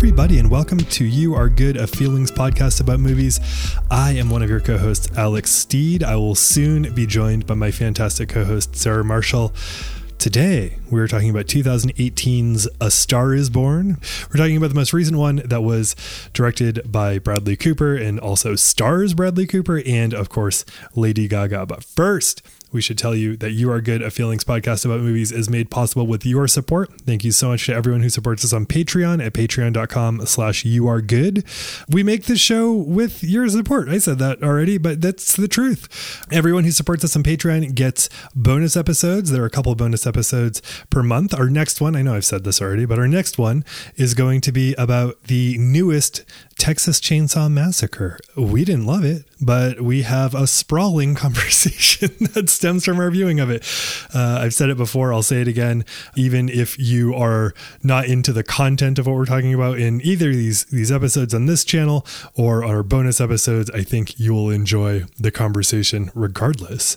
everybody, and welcome to You Are Good, a feelings podcast about movies. I am one of your co hosts, Alex Steed. I will soon be joined by my fantastic co host, Sarah Marshall. Today, we're talking about 2018's A Star is Born. We're talking about the most recent one that was directed by Bradley Cooper and also stars Bradley Cooper and, of course, Lady Gaga. But first, we should tell you that You Are Good, a Feelings podcast about movies is made possible with your support. Thank you so much to everyone who supports us on Patreon at patreon.com slash you are good. We make this show with your support. I said that already, but that's the truth. Everyone who supports us on Patreon gets bonus episodes. There are a couple bonus episodes per month. Our next one, I know I've said this already, but our next one is going to be about the newest Texas Chainsaw Massacre. We didn't love it, but we have a sprawling conversation that stems from our viewing of it. Uh, I've said it before, I'll say it again. Even if you are not into the content of what we're talking about in either these, these episodes on this channel or our bonus episodes, I think you will enjoy the conversation regardless.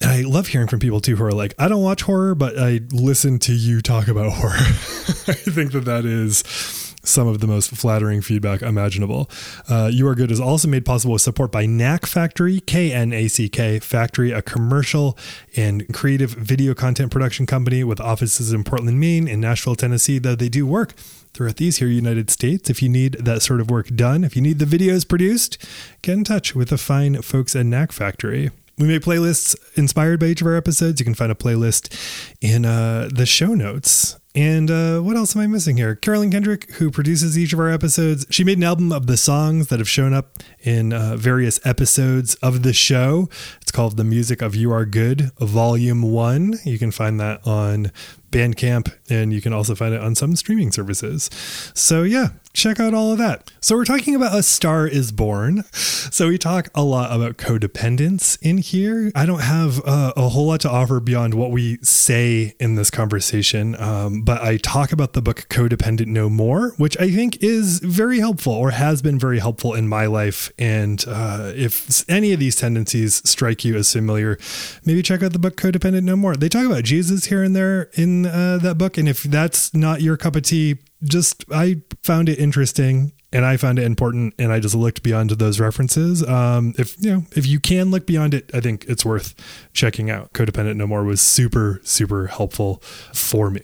And I love hearing from people too who are like, I don't watch horror, but I listen to you talk about horror. I think that that is some of the most flattering feedback imaginable. Uh, you Are Good is also made possible with support by Knack Factory, K N A C K Factory, a commercial and creative video content production company with offices in Portland, Maine, and Nashville, Tennessee, though they do work throughout these here United States. If you need that sort of work done, if you need the videos produced, get in touch with the fine folks at Knack Factory. We make playlists inspired by each of our episodes. You can find a playlist in uh, the show notes. And uh, what else am I missing here? Carolyn Kendrick, who produces each of our episodes, she made an album of the songs that have shown up in uh, various episodes of the show. It's called The Music of You Are Good, Volume 1. You can find that on Bandcamp, and you can also find it on some streaming services. So, yeah, check out all of that. So, we're talking about A Star is Born. So, we talk a lot about codependence in here. I don't have uh, a whole lot to offer beyond what we say in this conversation, um, but I talk about the book Codependent No More, which I think is very helpful or has been very helpful in my life. And uh, if any of these tendencies strike you as familiar, maybe check out the book Codependent No More. They talk about Jesus here and there in uh, that book. And if that's not your cup of tea, just I found it interesting and I found it important and I just looked beyond those references. Um, if you know, if you can look beyond it, I think it's worth checking out. Codependent No More was super, super helpful for me.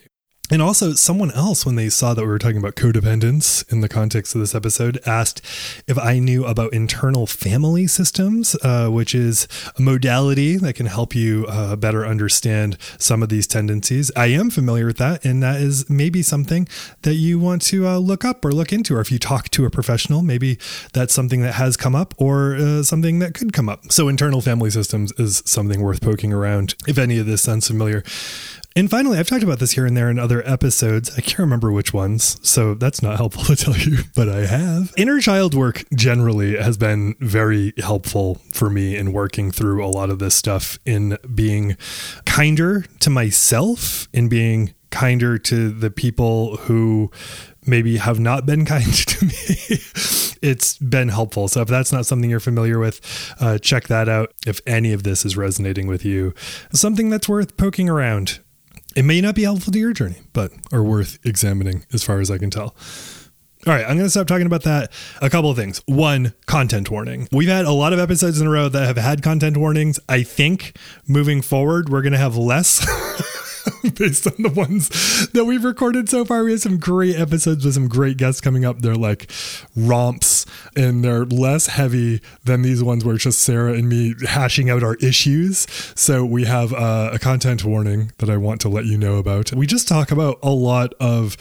And also, someone else, when they saw that we were talking about codependence in the context of this episode, asked if I knew about internal family systems, uh, which is a modality that can help you uh, better understand some of these tendencies. I am familiar with that, and that is maybe something that you want to uh, look up or look into. Or if you talk to a professional, maybe that's something that has come up or uh, something that could come up. So, internal family systems is something worth poking around if any of this sounds familiar. And finally, I've talked about this here and there in other episodes. I can't remember which ones, so that's not helpful to tell you, but I have. Inner child work generally has been very helpful for me in working through a lot of this stuff, in being kinder to myself, in being kinder to the people who maybe have not been kind to me, it's been helpful. So if that's not something you're familiar with, uh, check that out. If any of this is resonating with you, something that's worth poking around it may not be helpful to your journey, but are worth examining as far as I can tell. All right, I'm going to stop talking about that. A couple of things. One, content warning. We've had a lot of episodes in a row that have had content warnings. I think moving forward, we're going to have less. based on the ones that we've recorded so far. We have some great episodes with some great guests coming up. They're like romps and they're less heavy than these ones where it's just Sarah and me hashing out our issues. So we have uh, a content warning that I want to let you know about. We just talk about a lot of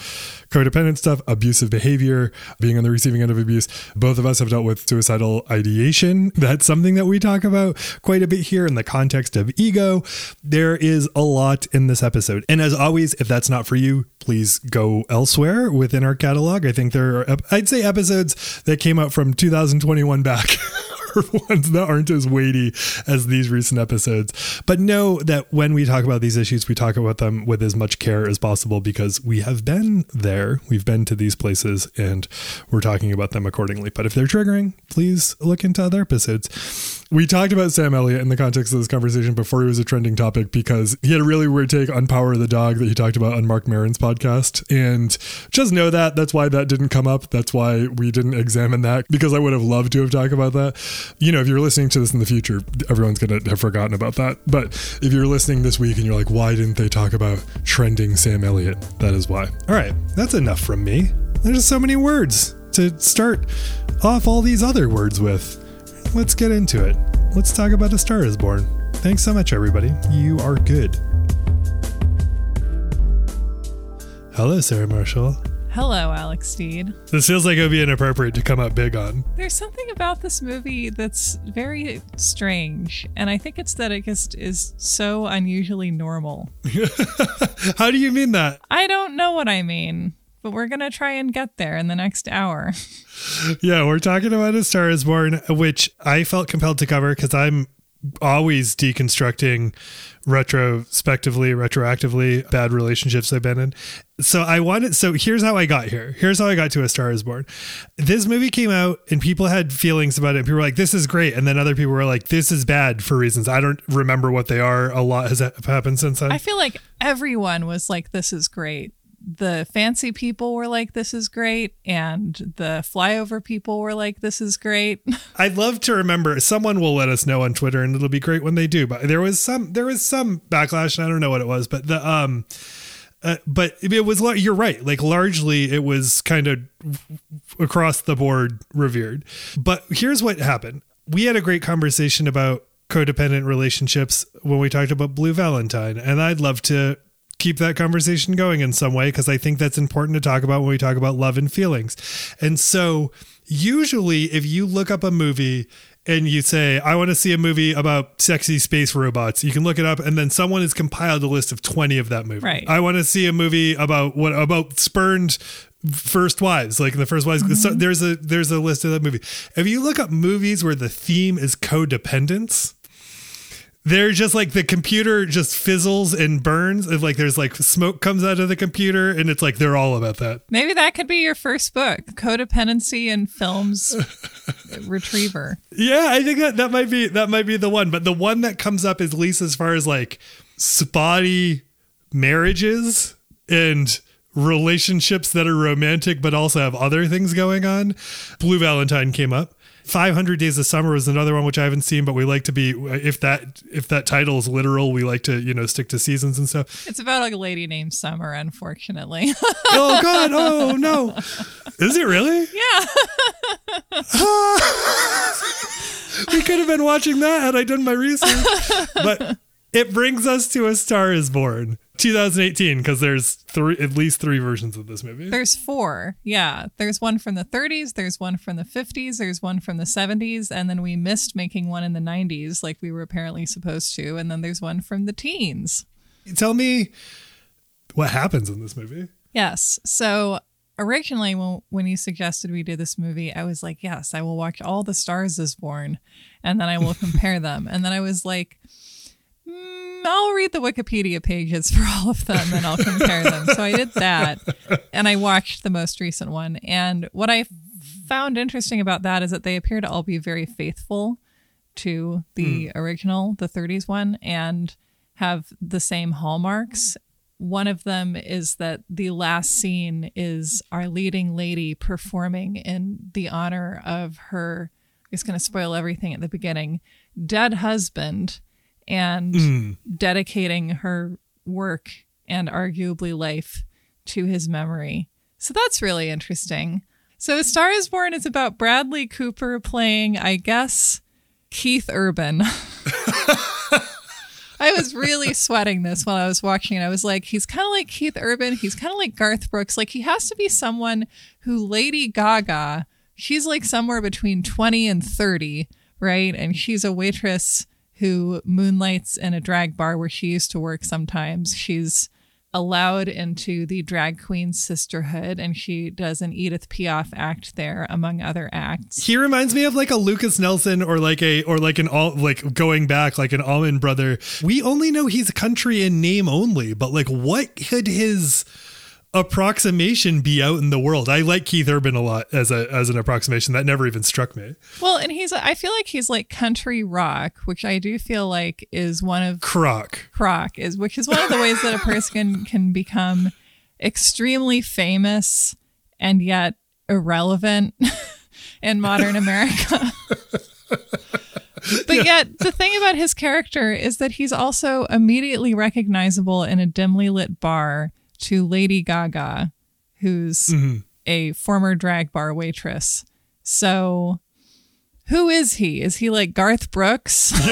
codependent stuff, abusive behavior, being on the receiving end of abuse. Both of us have dealt with suicidal ideation. That's something that we talk about quite a bit here in the context of ego. There is a lot in this episode. And as always, if that's not for you, please go elsewhere within our catalog. I think there are, I'd say, episodes that came out from 2021 back. ones that aren't as weighty as these recent episodes. But know that when we talk about these issues, we talk about them with as much care as possible because we have been there. We've been to these places and we're talking about them accordingly. But if they're triggering, please look into other episodes. We talked about Sam Elliott in the context of this conversation before he was a trending topic because he had a really weird take on Power of the Dog that he talked about on Marc Maron's podcast. And just know that. That's why that didn't come up. That's why we didn't examine that because I would have loved to have talked about that. You know, if you're listening to this in the future, everyone's going to have forgotten about that. But if you're listening this week and you're like, why didn't they talk about trending Sam Elliott? That is why. All right. That's enough from me. There's so many words to start off all these other words with. Let's get into it. Let's talk about A Star is Born. Thanks so much, everybody. You are good. Hello, Sarah Marshall. Hello, Alex Steed. This feels like it would be inappropriate to come up big on. There's something about this movie that's very strange, and I think it's that it just is so unusually normal. How do you mean that? I don't know what I mean, but we're going to try and get there in the next hour. yeah, we're talking about A Star is Born, which I felt compelled to cover because I'm always deconstructing retrospectively, retroactively bad relationships I've been in. So I wanted so here's how I got here. Here's how I got to A Star is Born. This movie came out and people had feelings about it. People were like, this is great. And then other people were like, this is bad for reasons. I don't remember what they are. A lot has happened since then. I feel like everyone was like, this is great the fancy people were like, this is great. And the flyover people were like, this is great. I'd love to remember. Someone will let us know on Twitter and it'll be great when they do. But there was some, there was some backlash and I don't know what it was, but the, um, uh, but it was you're right like largely it was kind of across the board revered but here's what happened we had a great conversation about codependent relationships when we talked about blue valentine and i'd love to keep that conversation going in some way because I think that's important to talk about when we talk about love and feelings. And so, usually, if you look up a movie and you say, I want to see a movie about sexy space robots, you can look it up, and then someone has compiled a list of 20 of that movie. Right. I want to see a movie about what about spurned first wives like in the first wives mm-hmm. so there's a there's a list of that movie if you look up movies where the theme is codependence they're just like the computer just fizzles and burns. And like there's like smoke comes out of the computer and it's like they're all about that. Maybe that could be your first book codependency and films retriever. Yeah i think that that might be that might be the one. But the one that comes up is least as far as like spotty marriages and relationships that are romantic but also have other things going on blue valentine came up 500 Days of Summer was another one which I haven't seen, but we like to be if that if that title is literal, we like to you know stick to seasons and stuff. It's about a lady named Summer, unfortunately. oh God! Oh no! Is it really? Yeah. we could have been watching that had I done my research, but it brings us to A Star Is Born. 2018 because there's three at least three versions of this movie. There's four. Yeah. There's one from the 30s, there's one from the 50s, there's one from the 70s, and then we missed making one in the 90s like we were apparently supposed to, and then there's one from the teens. Tell me what happens in this movie. Yes. So originally when when you suggested we do this movie, I was like, "Yes, I will watch all the stars is born and then I will compare them." And then I was like, mm, I'll read the Wikipedia pages for all of them and I'll compare them. So I did that and I watched the most recent one. And what I found interesting about that is that they appear to all be very faithful to the mm. original, the 30s one, and have the same hallmarks. One of them is that the last scene is our leading lady performing in the honor of her, it's going to spoil everything at the beginning, dead husband and mm. dedicating her work and arguably life to his memory. So that's really interesting. So Star is Born is about Bradley Cooper playing, I guess, Keith Urban. I was really sweating this while I was watching it. I was like, he's kind of like Keith Urban. He's kind of like Garth Brooks. Like, he has to be someone who Lady Gaga, she's like somewhere between 20 and 30, right? And she's a waitress who moonlights in a drag bar where she used to work sometimes. She's allowed into the drag queen sisterhood and she does an Edith Piaf act there among other acts. He reminds me of like a Lucas Nelson or like a or like an all like going back like an Allman brother. We only know he's country in name only, but like what could his approximation be out in the world? I like Keith Urban a lot as a as an approximation. That never even struck me. Well, and he's I feel like he's like country rock, which I do feel like is one of Croc. croc is which is one of the ways that a person can become extremely famous and yet irrelevant in modern America. but yet the thing about his character is that he's also immediately recognizable in a dimly lit bar to Lady Gaga, who's mm-hmm. a former drag bar waitress. So who is he? Is he like Garth Brooks?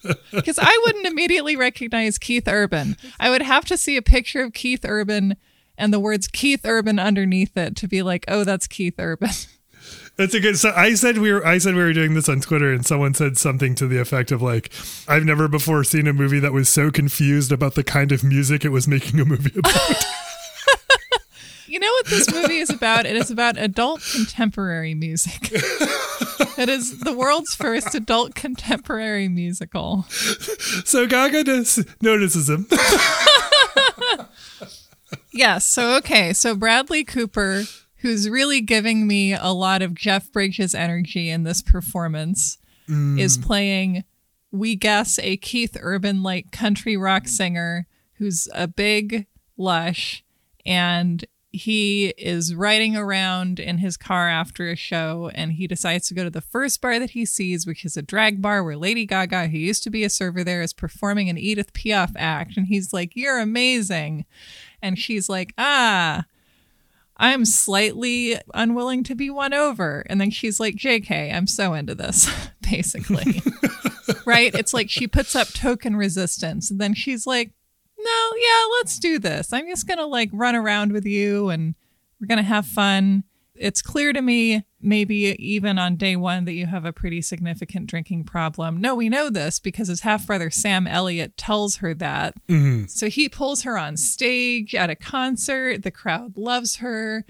Because I wouldn't immediately recognize Keith Urban. I would have to see a picture of Keith Urban and the words Keith Urban underneath it to be like, oh, that's Keith Urban. That's a good. So I said we were. I said we were doing this on Twitter, and someone said something to the effect of like, "I've never before seen a movie that was so confused about the kind of music it was making a movie about." You know what this movie is about? It is about adult contemporary music. it is the world's first adult contemporary musical. so Gaga does, notices him. Yes. So, okay. So, Bradley Cooper, who's really giving me a lot of Jeff Bridges energy in this performance, is playing, we guess, a Keith Urban like country rock singer who's a big lush and he is riding around in his car after a show and he decides to go to the first bar that he sees, which is a drag bar where Lady Gaga, who used to be a server there, is performing an Edith Piaf act. And he's like, You're amazing. And she's like, Ah, I'm slightly unwilling to be won over. And then she's like, JK, I'm so into this, basically. right? It's like she puts up token resistance. And then she's like, no, yeah, let's do this. I'm just going to like run around with you and we're going to have fun. It's clear to me, maybe even on day one, that you have a pretty significant drinking problem. No, we know this because his half brother Sam Elliott tells her that. Mm-hmm. So he pulls her on stage at a concert. The crowd loves her.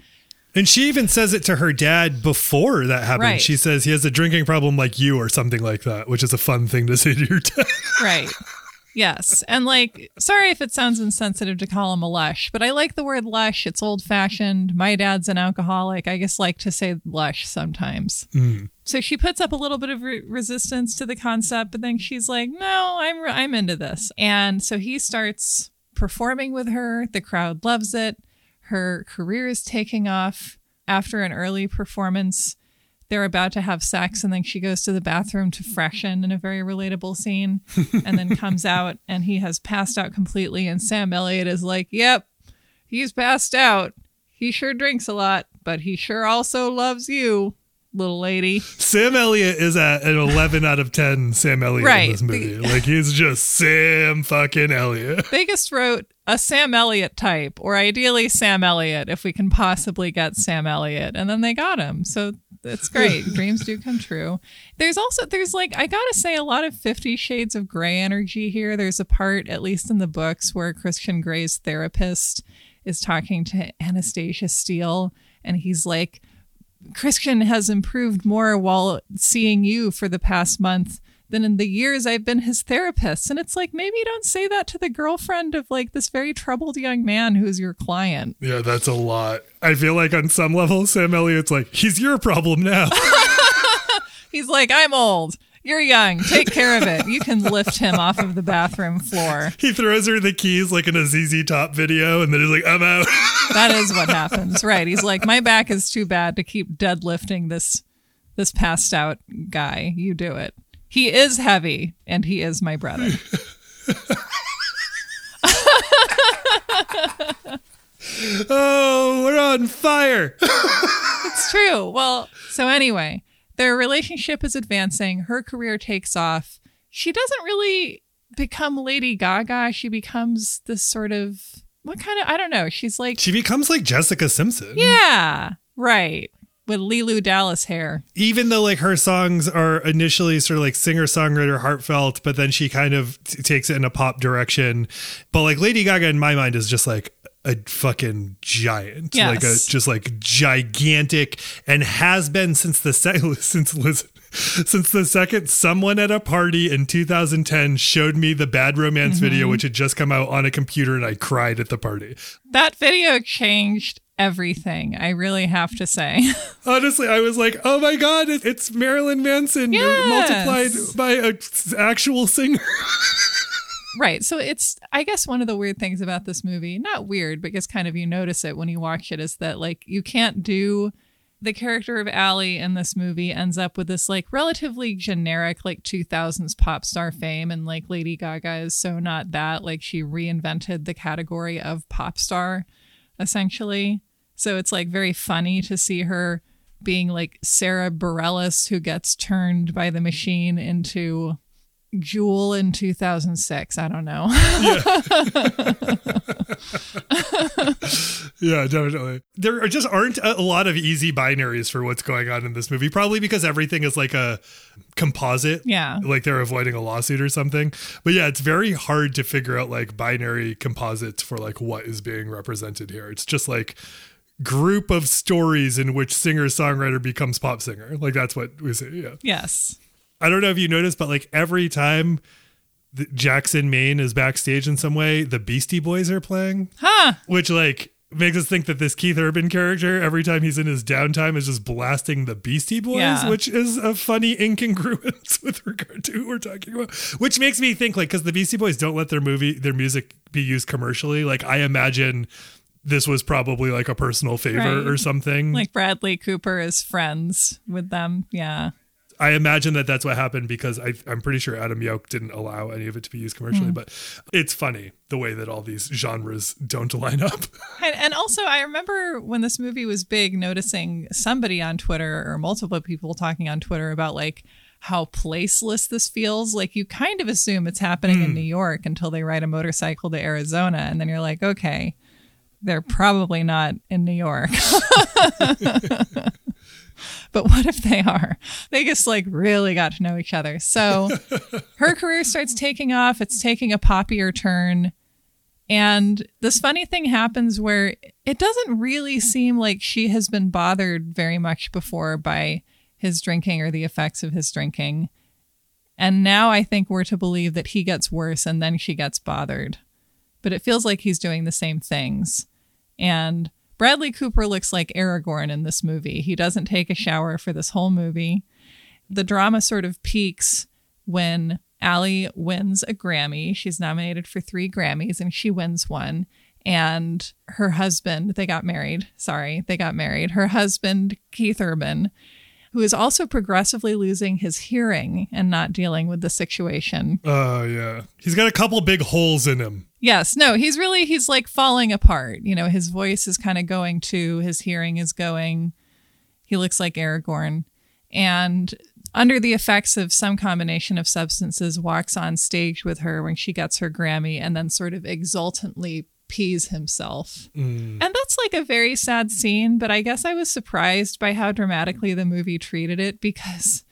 And she even says it to her dad before that happened. Right. She says he has a drinking problem like you or something like that, which is a fun thing to say to your dad. Right. Yes. And like, sorry if it sounds insensitive to call him a lush, but I like the word lush. It's old fashioned. My dad's an alcoholic. I just like to say lush sometimes. Mm. So she puts up a little bit of re- resistance to the concept, but then she's like, no, I'm, I'm into this. And so he starts performing with her. The crowd loves it. Her career is taking off after an early performance they're about to have sex and then she goes to the bathroom to freshen in a very relatable scene and then comes out and he has passed out completely and Sam Elliott is like, "Yep, he's passed out. He sure drinks a lot, but he sure also loves you, little lady." Sam Elliott is at an 11 out of 10 Sam Elliott Right. in this movie. Like he's just Sam fucking Elliott. They just wrote a Sam Elliott type or ideally Sam Elliott if we can possibly get Sam Elliott and then they got him. So it's great. Dreams do come true. There's also there's like I gotta say a lot of Fifty Shades of Grey energy here. There's a part, at least in the books, where Christian Grey's therapist is talking to Anastasia Steele, and he's like, Christian has improved more while seeing you for the past month than in the years I've been his therapist. And it's like, maybe don't say that to the girlfriend of like this very troubled young man who's your client. Yeah, that's a lot. I feel like on some level, Sam Elliott's like, he's your problem now. He's like, I'm old. You're young. Take care of it. You can lift him off of the bathroom floor. he throws her the keys like in a ZZ Top video, and then he's like, I'm out. That is what happens. Right. He's like, my back is too bad to keep deadlifting this this passed out guy. You do it. He is heavy and he is my brother. oh, we're on fire. It's true. Well, so anyway, their relationship is advancing. Her career takes off. She doesn't really become Lady Gaga. She becomes this sort of what kind of I don't know. She's like she becomes like Jessica Simpson. yeah, right. With Leeloo Dallas hair. even though like her songs are initially sort of like singer songwriter heartfelt but then she kind of t- takes it in a pop direction but like lady gaga in my mind is just like a fucking giant like a just like gigantic and has been since the se- since listen since the second someone at a party in 2010 showed me the bad romance video, mm-hmm. which had just come out on a computer, and I cried at the party. That video changed everything, I really have to say. Honestly, I was like, "Oh my god, it's Marilyn Manson Yes. multiplied by an actual singer." right. So it's, I guess, one of the weird things about this movie, not weird, but just kind of you notice it when you watch it, is that like you can't do. The character of Allie in this movie ends up with this like relatively generic like 2000s pop star fame and like Lady Gaga is so not that like she reinvented the category of pop star essentially. So it's like very funny to see her being like Sara Bareilles who gets turned by the machine into Jewel in 2006. I don't know. Yeah, definitely. There are just aren't a a lot of easy binaries for what's going on in this movie, probably because everything is like a composite. Yeah. Like they're avoiding a lawsuit or something. But yeah, it's very hard to figure out like binary composites for like what is being represented here. It's just like group of stories in which singer songwriter becomes pop singer. Like that's what we say. Yeah. yes. I don't know if you noticed, but like every time the Jackson Maine is backstage in some way, the Beastie Boys are playing Huh. which like makes us think that this Keith Urban character every time he's in his downtime is just blasting the Beastie Boys, Yeah. which is a funny incongruence with regard to who we're talking about. Which makes me think like because the Beastie Boys don't let their movie their music be used commercially. Like I imagine this was probably like a personal favor Right. or something. Like Bradley Cooper is friends with them. Yeah. I imagine that that's what happened because I, I'm pretty sure Adam Yauch didn't allow any of it to be used commercially. Hmm. But it's funny the way that all these genres don't line up. And, and also, I remember when this movie was big, noticing somebody on Twitter or multiple people talking on Twitter about like how placeless this feels. Like you kind of assume it's happening in New York until they ride a motorcycle to Arizona, and then you're like, okay, they're probably not in New York. but what if they are? They just like really got to know each other. So her career starts taking off. It's taking a poppier turn. And this funny thing happens where it doesn't really seem like she has been bothered very much before by his drinking or the effects of his drinking. And now I think we're to believe that he gets worse and then she gets bothered. But it feels like he's doing the same things. And Bradley Cooper looks like Aragorn in this movie. He doesn't take a shower for this whole movie. The drama sort of peaks when Allie wins a Grammy. She's nominated for three Grammys and she wins one. And her husband, they got married. Sorry, they got married. Her husband, Keith Urban, who is also progressively losing his hearing and not dealing with the situation. Oh yeah, he's got a couple big holes in him. Yes, no, he's really he's like falling apart. You know, his voice is kind of going too, his hearing is going. He looks like Aragorn. And under the effects of some combination of substances, walks on stage with her when she gets her Grammy and then sort of exultantly pees himself. Mm. And that's like a very sad scene, but I guess I was surprised by how dramatically the movie treated it because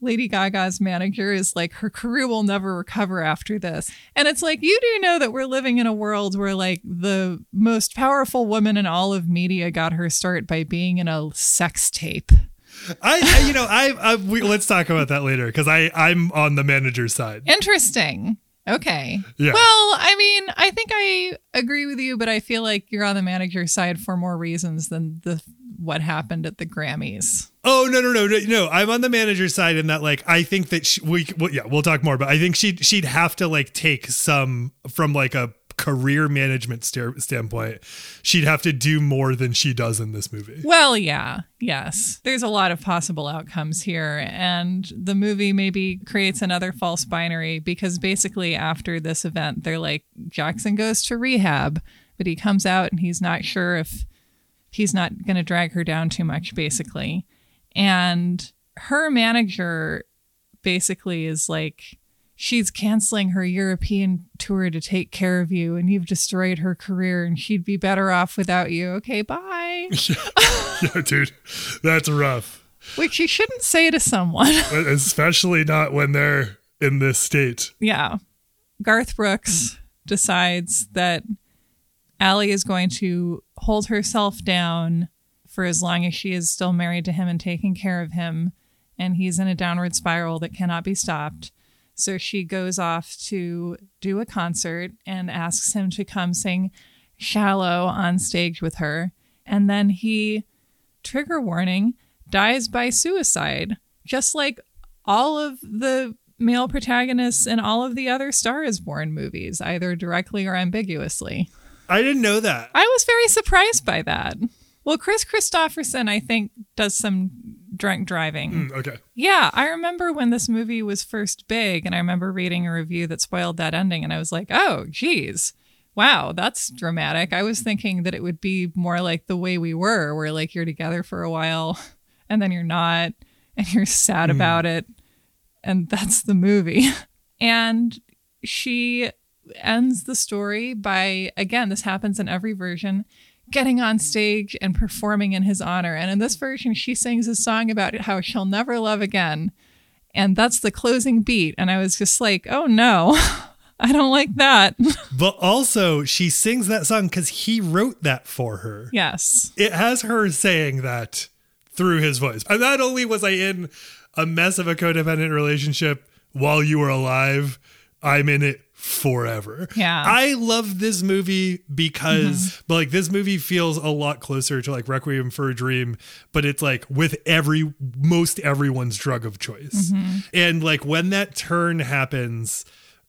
Lady Gaga's manager is like, her career will never recover after this. And it's like, you do know that we're living in a world where like the most powerful woman in all of media got her start by being in a sex tape. I, I you know, I, I we, let's talk about that later because I I'm on the manager's side. Interesting. Okay. Yeah. Well, I mean, I think I agree with you, but I feel like you're on the manager's side for more reasons than the what happened at the Grammys. Oh no no no no no! I'm on the manager's side in that like I think that she, we well, yeah we'll talk more, but I think she she'd have to like take some from like a career management sta- standpoint. She'd have to do more than she does in this movie. Well, yeah, yes. There's a lot of possible outcomes here, and the movie maybe creates another false binary because basically after this event, they're like Jackson goes to rehab, but he comes out and he's not sure if he's not going to drag her down too much, basically. And her manager basically is like, she's canceling her European tour to take care of you, and you've destroyed her career, and she'd be better off without you. Okay, bye. yeah, dude, that's rough, Which you shouldn't say to someone. Especially not when they're in this state. yeah. Garth Brooks decides that Allie is going to hold herself down for as long as she is still married to him and taking care of him and he's in a downward spiral that cannot be stopped. So she goes off to do a concert and asks him to come sing Shallow on stage with her. And then he, trigger warning, dies by suicide, just like all of the male protagonists in all of the other Star is Born movies, either directly or ambiguously. I didn't know that. I was very surprised by that. Well, Kris Kristofferson, I think, does some drunk driving. Mm, okay. Yeah, I remember when this movie was first big, and I remember reading a review that spoiled that ending, and I was like, oh, geez. Wow, that's dramatic. I was thinking that it would be more like the way we were, where like you're together for a while and then you're not, and you're sad Mm. about it. And that's the movie. And she ends the story by, again, this happens in every version, getting on stage and performing in his honor. And in this version, she sings a song about how she'll never love again. And that's the closing beat. And I was just like, oh no, I don't like that. But also, she sings that song because he wrote that for her. yes. It has her saying that through his voice. And not only was I in a mess of a codependent relationship while you were alive, I'm in it forever. Yeah. I love this movie because mm-hmm. but like this movie feels a lot closer to like Requiem for a Dream, but it's like with every most everyone's drug of choice. Mm-hmm. And like when that turn happens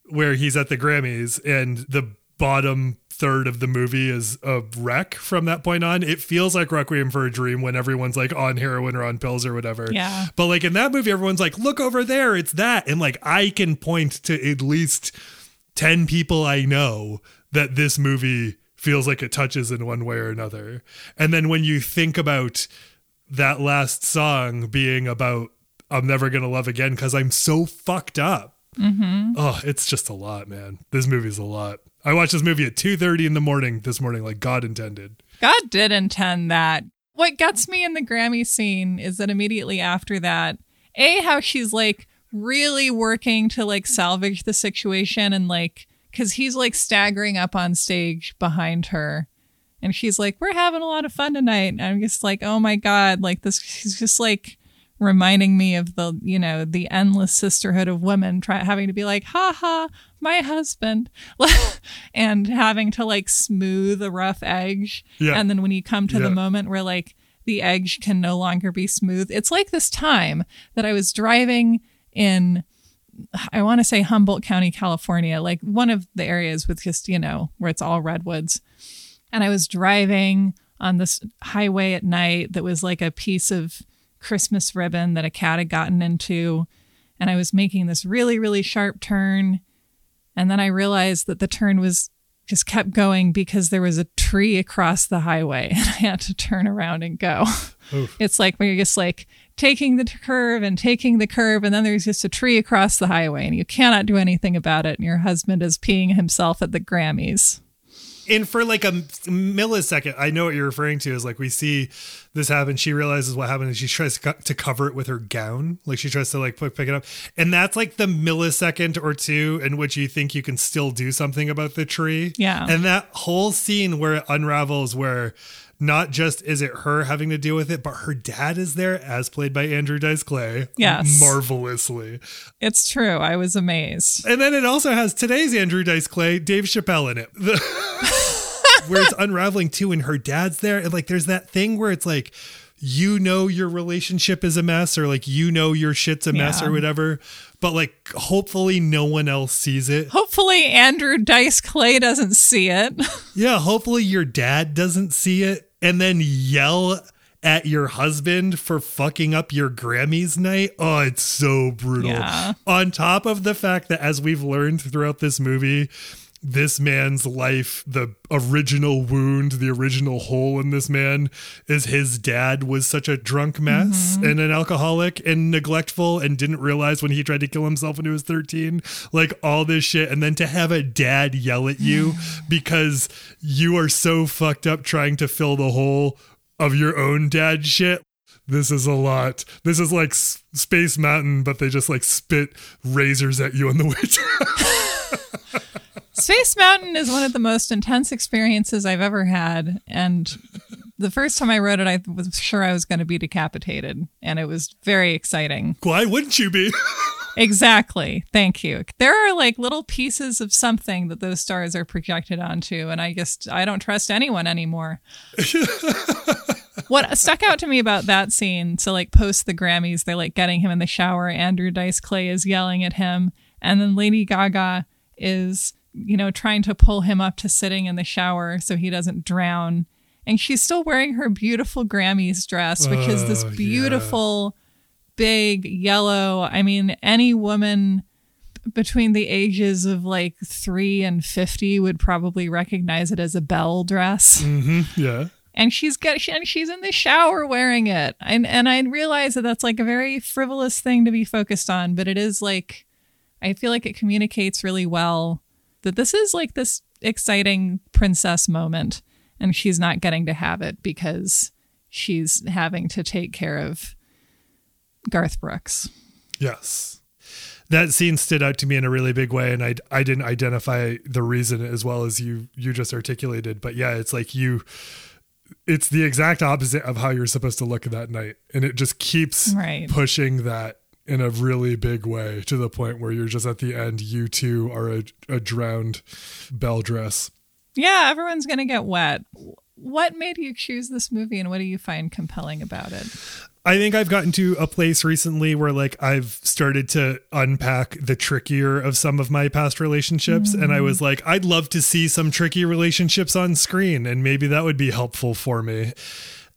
where he's at the Grammys and the bottom third of the movie is a wreck from that point on, it feels like Requiem for a Dream when everyone's like on heroin or on pills or whatever. Yeah. But like in that movie, everyone's like, look over there, it's that. And like I can point to at least 10 people I know that this movie feels like it touches in one way or another. And then when you think about that last song being about I'm never gonna love again because I'm so fucked up. Mm-hmm. Oh, it's just a lot, man. This movie's a lot. I watched this movie at 2:30 in the morning this morning, like God intended. God did intend that. What gets me in the Grammy scene is that immediately after that, A, how she's like really working to like salvage the situation and like, cause he's like staggering up on stage behind her. And she's like, we're having a lot of fun tonight. And I'm just like, oh my God, like this, she's just like reminding me of the, you know, the endless sisterhood of women try, having to be like, ha ha, my husband, and having to like smooth a rough edge. Yeah. And then when you come to Yeah. the moment where like the edge can no longer be smooth, it's like this time that I was driving in, I want to say Humboldt County, California, like one of the areas with just, you know, where it's all redwoods. And I was driving on this highway at night that was like a piece of Christmas ribbon that a cat had gotten into. And I was making this really, really sharp turn. And then I realized that the turn was just kept going because there was a tree across the highway and I had to turn around and go. Oof. It's like when you're just like taking the curve and taking the curve, and then there's just a tree across the highway and you cannot do anything about it. And your husband is peeing himself at the Grammys. and for like a millisecond, I know what you're referring to is like we see this happen. She realizes what happened and she tries to, co- to cover it with her gown. Like she tries to like pick, pick it up. And that's like the millisecond or two in which you think you can still do something about the tree. Yeah. And that whole scene where it unravels, where not just is it her having to deal with it, but her dad is there, as played by Andrew Dice Clay. Yes. Marvelously. It's true. I was amazed. And then it also has today's Andrew Dice Clay, Dave Chappelle in it. Where it's unraveling too, and her dad's there. And like there's that thing where it's like, you know your relationship is a mess, or like you know your shit's a mess Yeah. or whatever. But like hopefully no one else sees it. Hopefully, Andrew Dice Clay doesn't see it. Yeah, hopefully your dad doesn't see it and then yell at your husband for fucking up your Grammys night. Oh, it's so brutal. Yeah. On top of the fact that, as we've learned throughout this movie, this man's life, the original wound, the original hole in this man is his dad was such a drunk mess mm-hmm. and an alcoholic and neglectful and didn't realize when he tried to kill himself when he was 13. Like all this shit. And then to have a dad yell at you because you are so fucked up trying to fill the hole of your own dad shit. This is a lot. This is like S- Space Mountain, but they just like spit razors at you in the winter. Space Mountain is one of the most intense experiences I've ever had. And the first time I wrote it, I was sure I was going to be decapitated, and it was very exciting. Why wouldn't you be? Exactly. Thank you. There are like little pieces of something that those stars are projected onto, and I just I don't trust anyone anymore. what stuck out to me about that scene, so like post the Grammys, they're like getting him in the shower. Andrew Dice Clay is yelling at him, and then Lady Gaga is you know trying to pull him up to sitting in the shower so he doesn't drown. And she's still wearing her beautiful Grammys dress, which is this Oh, yeah. beautiful big yellow. I mean, any woman between the ages of like three and 50 would probably recognize it as a bell dress. hmm Yeah. And she's she, and she's in the shower wearing it. And, and I realize that that's like a very frivolous thing to be focused on, but it is like, I feel like it communicates really well that this is like this exciting princess moment and she's not getting to have it because she's having to take care of Garth Brooks. Yes. That scene stood out to me in a really big way, and I I didn't identify the reason as well as you you just articulated. But yeah, it's like you, it's the exact opposite of how you're supposed to look that night, and it just keeps Right. pushing that in a really big way to the point where you're just at the end. You two are a, a drowned bell dress. Yeah, everyone's going to get wet. What made you choose this movie and what do you find compelling about it? I think I've gotten to a place recently where like I've started to unpack the trickier of some of my past relationships and I was mm-hmm. like I'd love to see some tricky relationships on screen and maybe that would be helpful for me.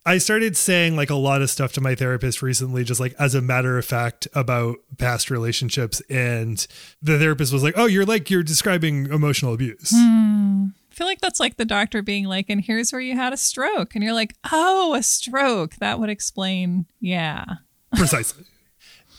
I started saying like a lot of stuff to my therapist recently just like as a matter of fact about past relationships and the therapist was like, "Oh, you're like you're describing emotional abuse." Hmm. I feel like that's like the doctor being like, and here's where you had a stroke. And you're like, oh, a stroke. That would explain. Yeah. precisely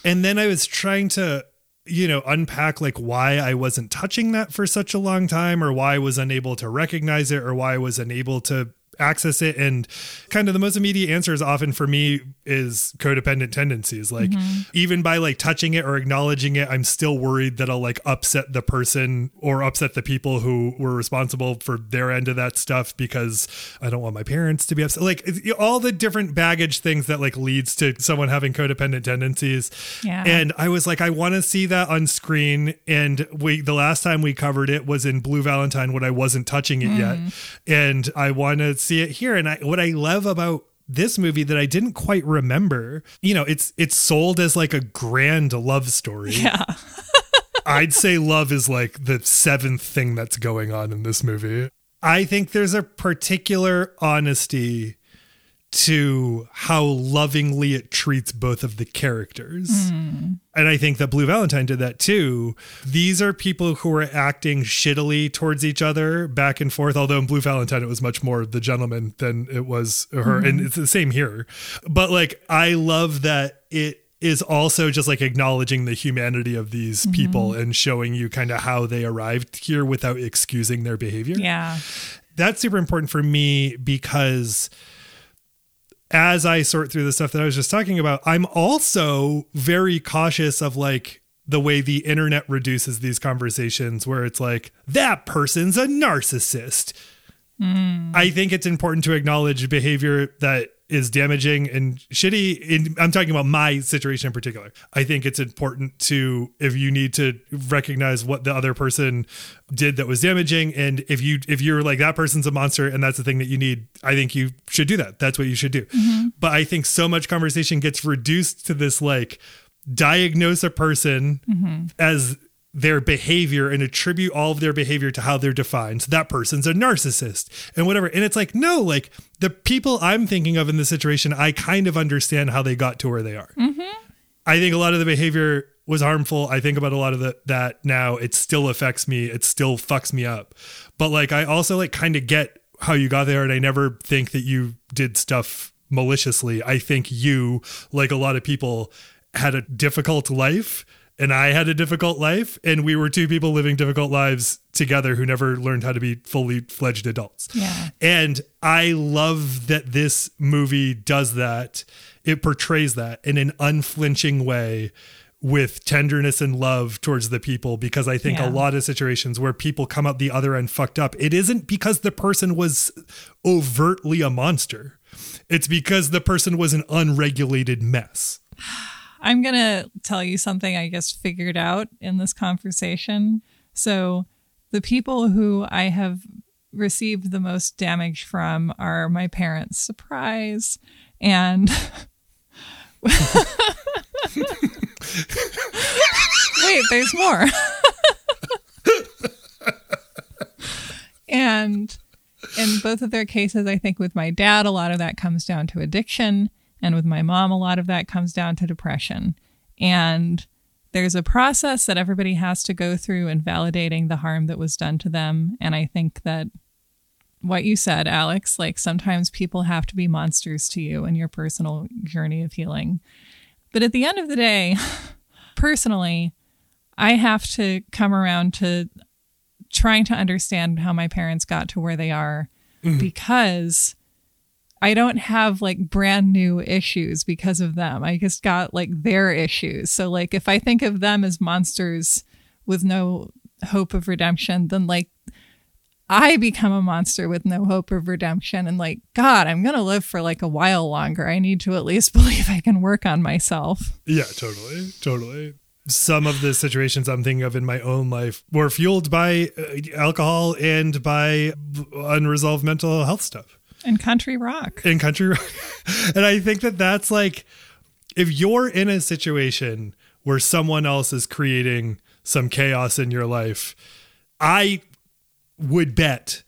and then i was trying to you know unpack like why i wasn't touching that for such a long time or why i was unable to recognize it or why i was unable to access it. And kind of the most immediate answers often for me is codependent tendencies. Like mm-hmm. even by like touching it or acknowledging it i'm still worried that i'll like upset the person or upset the people who were responsible for their end of that stuff because i don't want my parents to be upset. Like all the different baggage things that like leads to someone having codependent tendencies. Yeah. and i was like i want to see that on screen. And we the last time we covered it was in blue valentine when i wasn't touching it yet. Mm. And i want to see it here and i what i love about this movie that I didn't quite remember, you know, it's it's sold as like a grand love story. Yeah. I'd say love is like the seventh thing that's going on in this movie. I think there's a particular honesty to how lovingly it treats both of the characters. Hmm. And I think that Blue Valentine did that too. These are people who are acting shittily towards each other back and forth. Although in Blue Valentine, it was much more the gentleman than it was her. And mm-hmm. it's the same here. But like, I love that it is also just like acknowledging the humanity of these mm-hmm. people and showing you kind of how they arrived here without excusing their behavior Yeah. that's super important for me because as I sort through the stuff that I was just talking about, I'm also very cautious of like the way the internet reduces these conversations where it's like, that person's a narcissist. Hmm. I think it's important to acknowledge behavior that is damaging and shitty. In, I'm talking about my situation in particular. I think it's important to, if you need to recognize what the other person did that was damaging, and if you if you're like that person's a monster and that's the thing that you need, I think you should do that. That's what you should do. Mm-hmm. But I think so much conversation gets reduced to this like diagnose a person mm-hmm. as their behavior and attribute all of their behavior to how they're defined. So that person's a narcissist and whatever. And it's like, no, like the people I'm thinking of in this situation, I kind of understand how they got to where they are. Mm-hmm. I think a lot of the behavior was harmful. I think about a lot of the, that now. It still affects me. It still fucks me up. But like, I also like kind of get how you got there. And I never think that you did stuff maliciously. I think you, like a lot of people, had a difficult life and I had a difficult life, and we were two people living difficult lives together who never learned how to be fully fledged adults. Yeah. And I love that this movie does that. It portrays that in an unflinching way with tenderness and love towards the people because I think Yeah. a lot of situations where people come out the other end fucked up, it isn't because the person was overtly a monster. It's because the person was an unregulated mess. I'm going to tell you something I just figured out in this conversation. So, the people who I have received the most damage from are my parents. Surprise. And wait, there's more. and in both of their cases, I think with my dad, a lot of that comes down to addiction. And with my mom, a lot of that comes down to depression. And there's a process that everybody has to go through in validating the harm that was done to them. And I think that what you said, Alex, like sometimes people have to be monsters to you in your personal journey of healing. But at the end of the day, personally, I have to come around to trying to understand how my parents got to where they are mm-hmm. because I don't have like brand new issues because of them. I just got like their issues. So like if I think of them as monsters with no hope of redemption, then like I become a monster with no hope of redemption and like god, I'm going to live for like a while longer. I need to at least believe I can work on myself. Yeah, totally. Totally. Some of the situations I'm thinking of in my own life were fueled by uh, alcohol and by unresolved mental health stuff in country rock. In country rock. and I think that that's like if you're in a situation where someone else is creating some chaos in your life, I would bet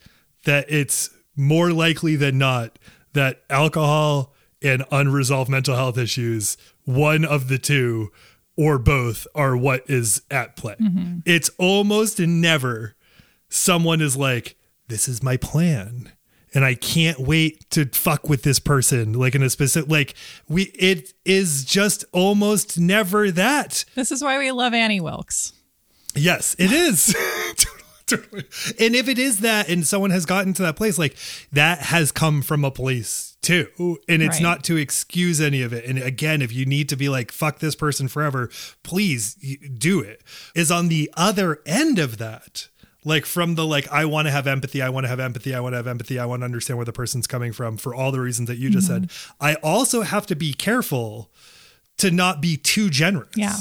that it's more likely than not that alcohol and unresolved mental health issues, one of the two or both, are what is at play. Mm-hmm. It's almost never someone is like, This is my plan and I can't wait to fuck with this person like in a specific like we it is just almost never that. This is why we love Annie Wilkes. Yes, it is. totally. And if it is that and someone has gotten to that place like that has come from a place too. And it's right. not to excuse any of it. And again, if you need to be like fuck this person forever, please do it. Is on the other end of that like from the like i want to have empathy i want to have empathy i want to have empathy i want to understand where the person's coming from for all the reasons that you just mm-hmm. said i also have to be careful to not be too generous yeah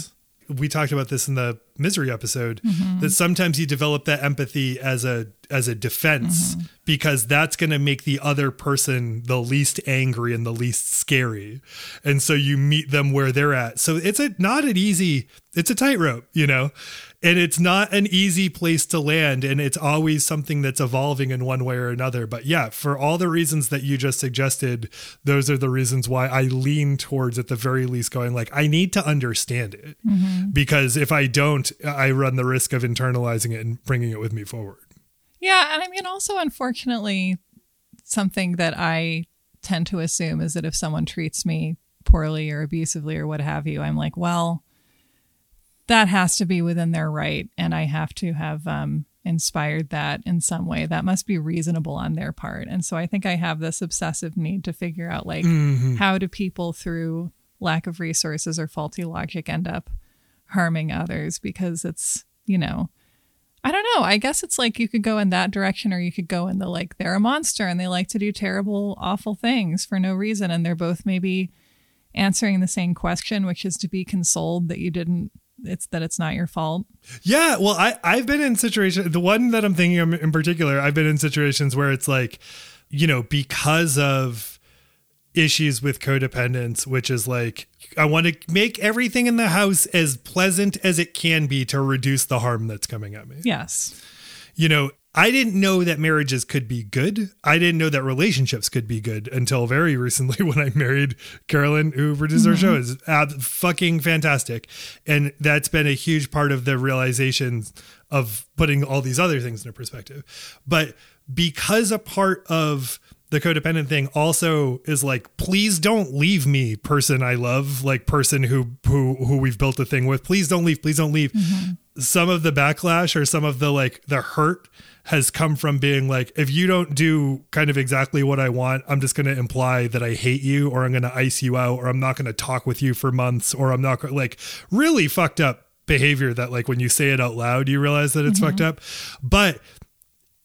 we talked about this in the misery episode mm-hmm. that sometimes you develop that empathy as a as a defense mm-hmm. because that's going to make the other person the least angry and the least scary. And so you meet them where they're at. So it's a not an easy it's a tightrope you know? And it's not an easy place to land and it's always something that's evolving in one way or another. But yeah for all the reasons that you just suggested those are the reasons why i lean towards at the very least going like i need to understand it. Mm-hmm. because if i don't i run the risk of internalizing it and bringing it with me forward yeah and i mean also unfortunately something that i tend to assume is that if someone treats me poorly or abusively or what have you i'm like well that has to be within their right and i have to have um, inspired that in some way. That must be reasonable on their part. And so i think i have this obsessive need to figure out like mm-hmm. how do people through lack of resources or faulty logic end up harming others? Because it's you know i don't know i guess it's like you could go in that direction or you could go in the like they're a monster and they like to do terrible awful things for no reason and they're both maybe answering the same question which is to be consoled that you didn't it's that it's not your fault. Yeah, well, I I've been in situations. The one that I'm thinking of in particular, I've been in situations where it's like, you know, because of issues with codependence, which is like I want to make everything in the house as pleasant as it can be to reduce the harm that's coming at me. Yes. You know, I didn't know that marriages could be good. I didn't know that relationships could be good until very recently when I married Carolyn, who produces mm-hmm. our show. is ab- fucking fantastic, and that's been a huge part of the realization of putting all these other things into perspective. But because a part of the codependent thing also is like please don't leave me person i love like person who who who we've built a thing with please don't leave please don't leave mm-hmm. some of the backlash or some of the like the hurt has come from being like, if you don't do kind of exactly what I want, I'm just going to imply that I hate you or I'm going to ice you out or I'm not going to talk with you for months or I'm not like really fucked up behavior that like when you say it out loud, you realize that it's mm-hmm. fucked up. But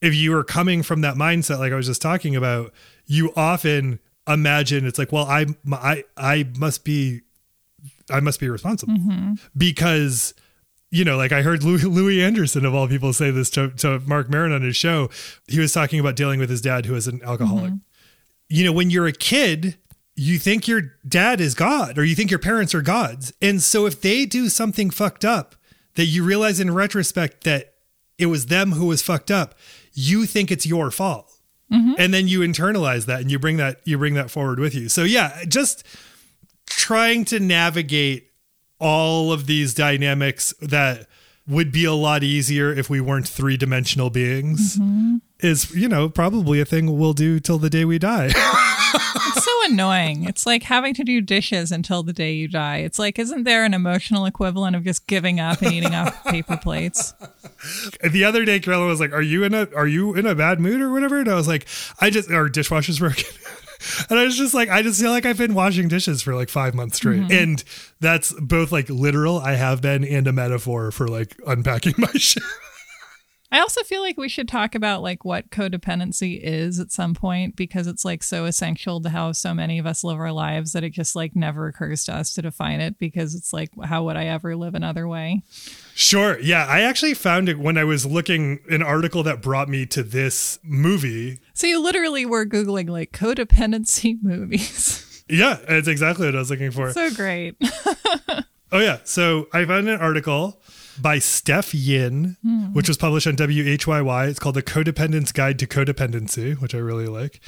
if you are coming from that mindset, like I was just talking about, you often imagine it's like, well, I I I must be I must be responsible mm-hmm. because you know, like I heard Louie, Louie Anderson of all people say this to, to Marc Maron on his show. He was talking about dealing with his dad who is an alcoholic. Mm-hmm. You know, when you're a kid, you think your dad is God or you think your parents are gods. And so if they do something fucked up that you realize in retrospect that it was them who was fucked up, you think it's your fault. Mm-hmm. And then you internalize that and you bring that you bring that forward with you. So yeah, just trying to navigate all of these dynamics that would be a lot easier if we weren't three-dimensional beings mm-hmm. is, you know, probably a thing we'll do till the day we die. Annoying. It's like having to do dishes until the day you die. It's like, isn't there an emotional equivalent of just giving up and eating off paper plates? the other day Carella was like, "Are you in a are you in a bad mood or whatever?" And I was like, "I just our dishwasher's broken." And I was just like, I just feel like I've been washing dishes for like five months straight. Mm-hmm. And that's both like literal, I have been, and a metaphor for like unpacking my shit. I also feel like we should talk about like what codependency is at some point because it's like so essential to how so many of us live our lives that it just like never occurs to us to define it because it's like how would I ever live another way? Sure. Yeah. I actually found it when I was looking an article that brought me to this movie. So you literally were googling like codependency movies. Yeah, it's exactly what I was looking for. so great. Oh yeah. So I found an article by Steph Yin, which was published on WHYY. It's called The Codependence Guide to Codependency, which I really like.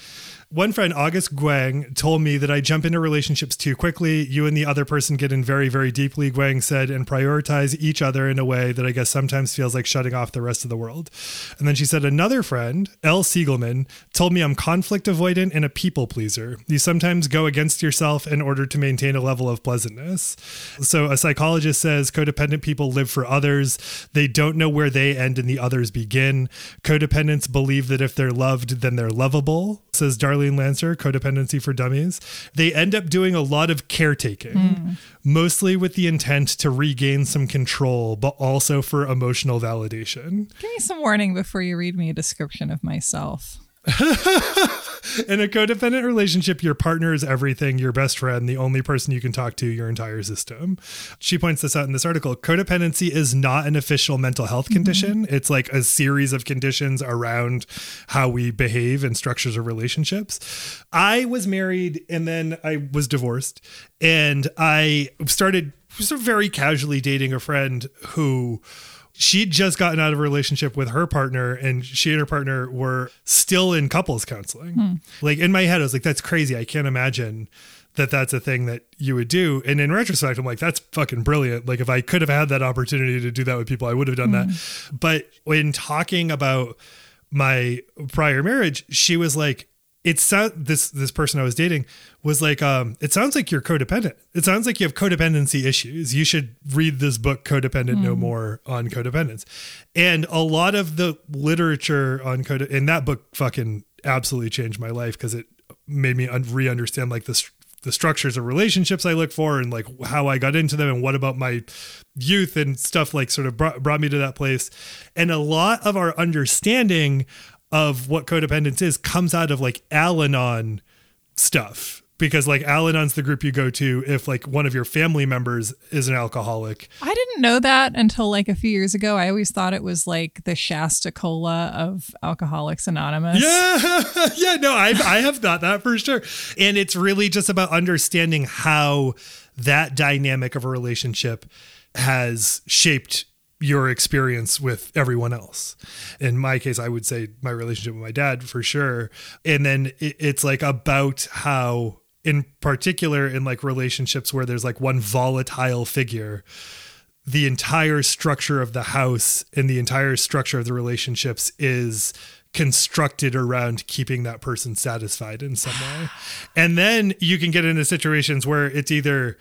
One friend, August Guang, told me that I jump into relationships too quickly. You and the other person get in very, very deeply, Guang said, and prioritize each other in a way that I guess sometimes feels like shutting off the rest of the world. And then she said, Another friend, Elle Siegelman, told me I'm conflict avoidant and a people pleaser. You sometimes go against yourself in order to maintain a level of pleasantness. So a psychologist says codependent people live for others. They don't know where they end and the others begin. Codependents believe that if they're loved, then they're lovable, says Lancer, Codependency for Dummies. They end up doing a lot of caretaking, hmm. mostly with the intent to regain some control, but also for emotional validation. Give me some warning before you read me a description of myself. In a codependent relationship, your partner is everything, your best friend, the only person you can talk to, your entire system. She points this out in this article. Codependency is not an official mental health mm-hmm. condition. It's like a series of conditions around how we behave and structures of relationships. I was married and then I was divorced, and I started sort of very casually dating a friend who she'd just gotten out of a relationship with her partner and she and her partner were still in couples counseling. Hmm. Like in my head i was like that's crazy. I can't imagine that that's a thing that you would do. And in retrospect i'm like that's fucking brilliant. Like if i could have had that opportunity to do that with people i would have done that. Hmm. But when talking about my prior marriage she was like it sound this this person I was dating was like, um, it sounds like you're codependent. It sounds like you have codependency issues. You should read this book, Codependent No More, on codependence. And a lot of the literature on code in that book fucking absolutely changed my life because it made me un- re-understand like the str- the structures of relationships I look for and like how I got into them and what about my youth and stuff like sort of brought, brought me to that place. And a lot of our understanding of what codependence is comes out of like Al-Anon stuff because like Al-Anon's the group you go to if like one of your family members is an alcoholic. I didn't know that until like a few years ago. I always thought it was like the Shasta Cola of Alcoholics Anonymous. Yeah, yeah, no, I I have thought that for sure. And it's really just about understanding how that dynamic of a relationship has shaped your experience with everyone else. In my case, I would say my relationship with my dad for sure. And then it's like about how, in particular, in like relationships where there's like one volatile figure, the entire structure of the house and the entire structure of the relationships is constructed around keeping that person satisfied in some way. And then you can get into situations where it's either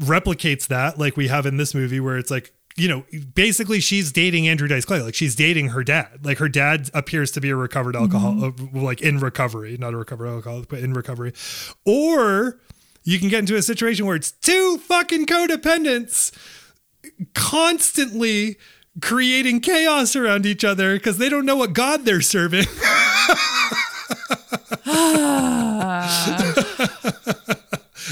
replicates that, like we have in this movie, where it's like, you know, basically she's dating Andrew Dice Clay. Like she's dating her dad. Like her dad appears to be a recovered alcohol, uh, like in recovery, not a recovered alcoholic, but in recovery. Or you can get into a situation where it's two fucking codependents constantly creating chaos around each other because they don't know what God they're serving.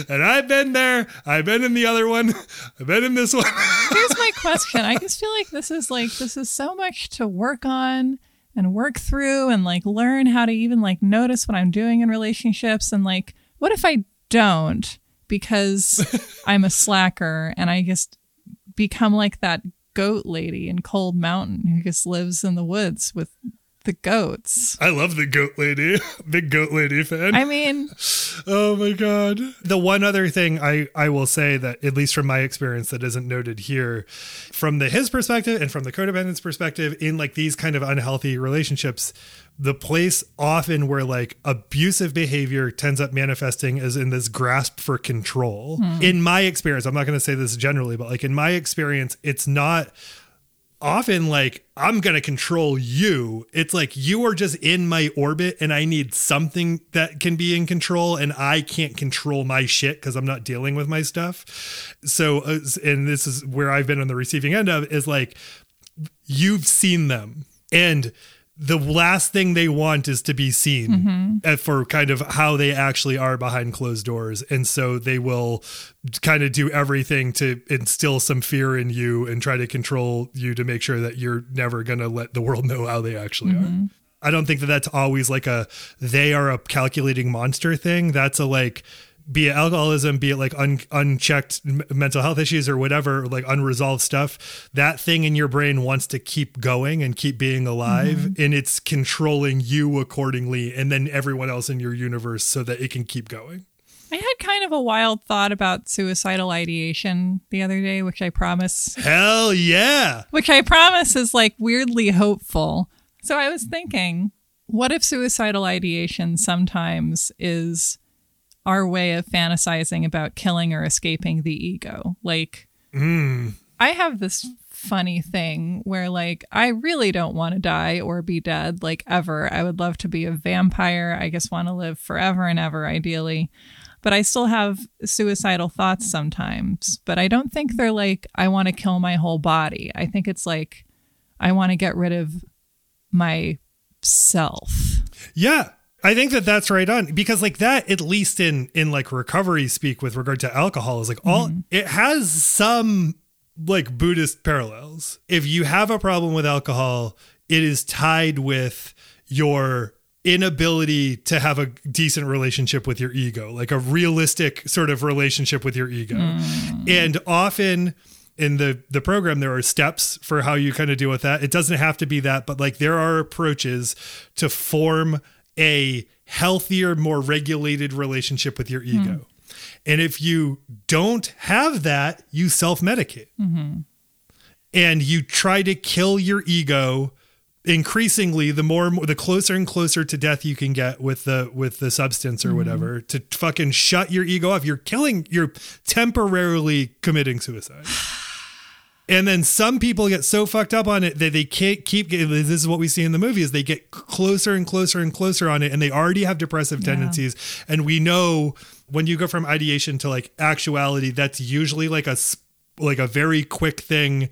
and I've been there. I've been in the other one. I've been in this one. Here's my question. I just feel like this is like this is so much to work on and work through and like learn how to even like notice what I'm doing in relationships and like what if I don't because I'm a slacker and I just become like that goat lady in Cold Mountain who just lives in the woods with the goats. I love the goat lady. Big goat lady fan. I mean, oh my god. The one other thing I I will say that at least from my experience that isn't noted here from the his perspective and from the codependent's perspective in like these kind of unhealthy relationships the place often where like abusive behavior tends up manifesting is in this grasp for control. Hmm. In my experience, I'm not going to say this generally, but like in my experience, it's not often like I'm going to control you. It's like you are just in my orbit and I need something that can be in control and I can't control my shit cuz I'm not dealing with my stuff. So uh, and this is where I've been on the receiving end of is like you've seen them and the last thing they want is to be seen uh, for kind of how they actually are behind closed doors. And so they will kind of do everything to instill some fear in you and try to control you to make sure that you're never going to let the world know how they actually are. I don't think that that's always like a they are a calculating monster thing. That's a like be it alcoholism, be it like un- unchecked m- mental health issues or whatever, like unresolved stuff, that thing in your brain wants to keep going and keep being alive, mm-hmm. and it's controlling you accordingly, and then everyone else in your universe so that it can keep going. I had kind of a wild thought about suicidal ideation the other day, which I promise Hell yeah. which I promise is like weirdly hopeful. So I was thinking, what if suicidal ideation sometimes is our way of fantasizing about killing or escaping the ego? Like, mm. I have this funny thing where, like, I really don't want to die or be dead, like, ever. I would love to be a vampire. I just want to live forever and ever, ideally. But I still have suicidal thoughts sometimes. But I don't think they're like, I want to kill my whole body. I think it's like, I want to get rid of myself. Yeah. I think that that's right on because like that at least in in like recovery speak with regard to alcohol is like all mm-hmm. it has some like Buddhist parallels. If you have a problem with alcohol, it is tied with your inability to have a decent relationship with your ego, like a realistic sort of relationship with your ego. Mm. And often in the the program there are steps for how you kind of deal with that. It doesn't have to be that, but like there are approaches to form a healthier, more regulated relationship with your ego. Hmm. And if you don't have that, you self-medicate. Mm-hmm. And you try to kill your ego increasingly the more the closer and closer to death you can get with the with the substance or mm-hmm. whatever to fucking shut your ego off. You're killing you're temporarily committing suicide and then some people get so fucked up on it that they can't keep getting this is what we see in the movie is they get closer and closer and closer on it and they already have depressive tendencies. And we know when you go from ideation to like actuality that's usually like a like a very quick thing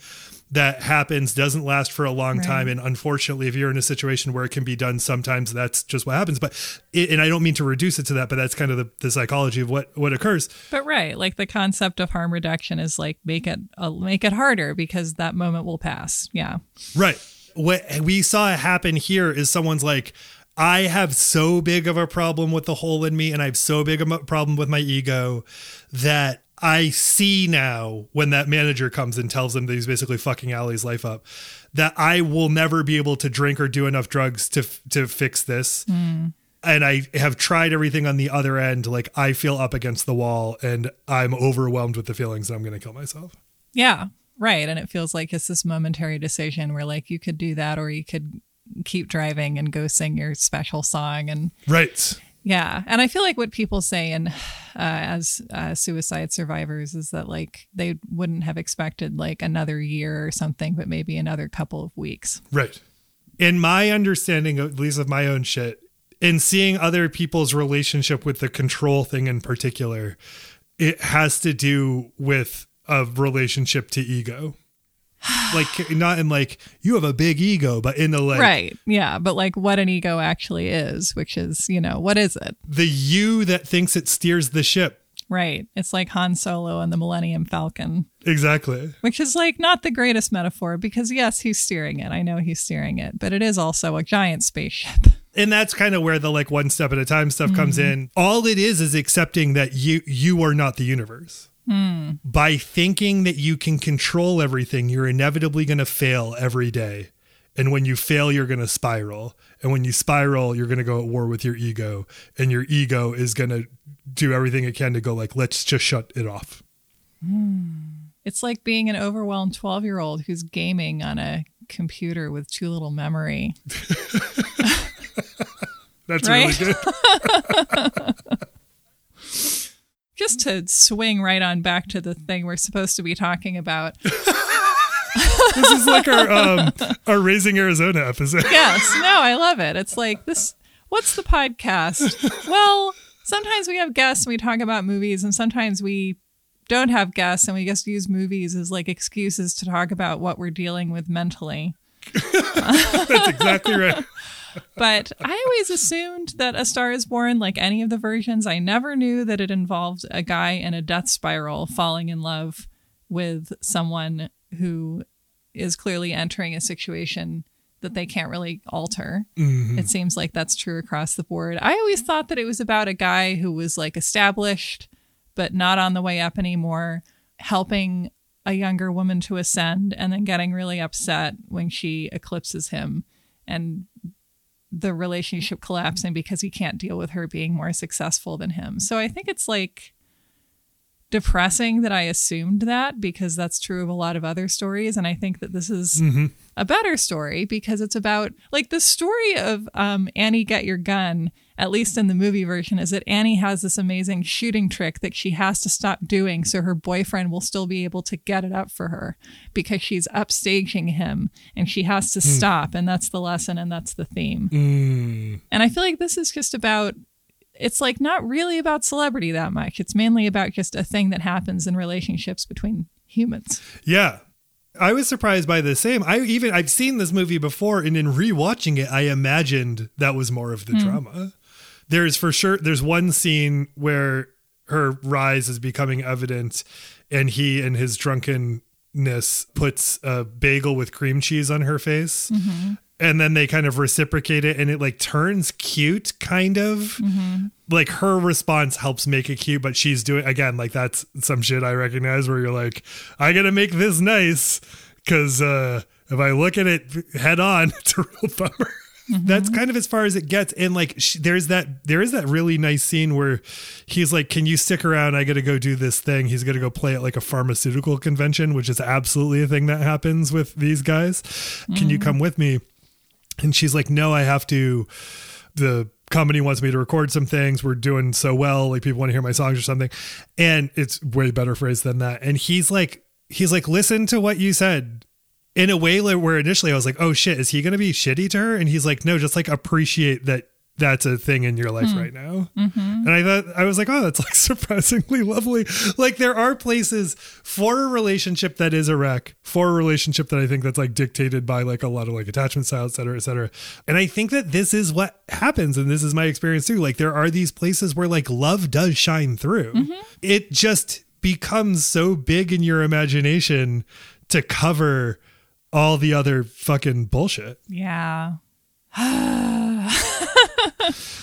that happens doesn't last for a long Right. time and unfortunately if you're in a situation where it can be done sometimes that's just what happens but it, and i don't mean to reduce it to that but that's kind of the, the psychology of what what occurs But right, like the concept of harm reduction is like make it uh, make it harder because that moment will pass. Yeah. Right. What we saw happen here is someone's like, I have so big of a problem with the hole in me and I have so big of a problem with my ego that I see now when that manager comes and tells him that he's basically fucking Allie's life up, that I will never be able to drink or do enough drugs to to fix this. Hmm. And I have tried everything on the other end. Like I feel up against the wall and I'm overwhelmed with the feelings that I'm going to kill myself. Yeah. Right. And it feels like it's this momentary decision where like you could do that or you could keep driving and go sing your special song and Right. Yeah and i feel like what people say and uh, as uh, suicide survivors is that like they wouldn't have expected like another year or something but maybe another couple of weeks Right. In my understanding, at least of my own shit, in seeing other people's relationship with the control thing in particular, it has to do with a relationship to ego. like not in like you have a big ego, but in the like right yeah but like what an ego actually is which is you know what is it the you that thinks it steers the ship Right. It's like Han Solo and the Millennium Falcon, Exactly. which is like not the greatest metaphor because, yes, he's steering it. I know he's steering it, but it is also a giant spaceship. And that's kind of where the like one step at a time stuff comes mm-hmm. in. All it is is accepting that you you are not the universe. Mm. By thinking that you can control everything, you're inevitably going to fail every day. And when you fail, you're going to spiral. And when you spiral, you're going to go at war with your ego. And your ego is going to do everything it can to go like, let's just shut it off. Mm. It's like being an overwhelmed 12 year old who's gaming on a computer with too little memory. That's really good. Just to swing right on back to the thing we're supposed to be talking about. this is like our um, our Raising Arizona episode. Yes, no, I love it. It's like this what's the podcast? Well, sometimes we have guests and we talk about movies, and sometimes we don't have guests and we just use movies as like excuses to talk about what we're dealing with mentally. That's exactly right. But I always assumed that A Star is Born, like any of the versions, I never knew that it involved a guy in a death spiral falling in love with someone who is clearly entering a situation that they can't really alter. Mm-hmm. It seems like that's true across the board. I always thought that it was about a guy who was like established, but not on the way up anymore, helping a younger woman to ascend and then getting really upset when she eclipses him and the relationship collapsing because he can't deal with her being more successful than him. So I think it's like depressing that I assumed that because that's true of a lot of other stories. And I think that this is a better story because it's about like the story of um, Annie Get Your Gun, at least in the movie version, is that Annie has this amazing shooting trick that she has to stop doing so her boyfriend will still be able to get it up for her because she's upstaging him and she has to stop. And that's the lesson and that's the theme. Mm. And I feel like this is just about it's like not really about celebrity that much. It's mainly about just a thing that happens in relationships between humans. Yeah. I was surprised by the same. I even I've seen this movie before and in rewatching it I imagined that was more of the drama. There's for sure there's one scene where her rise is becoming evident and he and his drunkenness puts a bagel with cream cheese on her face. And then they kind of reciprocate it and it like turns cute kind of like her response helps make it cute, but she's doing again like that's some shit I recognize where you're like, I gotta make this nice because uh, if I look at it head on, it's a real bummer. That's mm-hmm. kind of as far as it gets, and like sh- there's that there is that really nice scene where he's like, "Can you stick around? I got to go do this thing." He's gonna go play at like a pharmaceutical convention, which is absolutely a thing that happens with these guys. Can you mm-hmm. come with me? And she's like, "No, I have to." The company wants me to record some things. We're doing so well, like people want to hear my songs or something. And it's way better phrase than that. And he's like, he's like, listen to what you said. In a way where initially I was like, oh shit, is he gonna be shitty to her? And he's like, no, just like appreciate that that's a thing in your life hmm. right now. Mm-hmm. And I thought I was like, oh, that's like surprisingly lovely. Like there are places for a relationship that is a wreck, for a relationship that I think that's like dictated by like a lot of like attachment style, et cetera, et cetera. And I think that this is what happens, and this is my experience too. Like there are these places where like love does shine through. Mm-hmm. It just becomes so big in your imagination to cover all the other fucking bullshit. Yeah.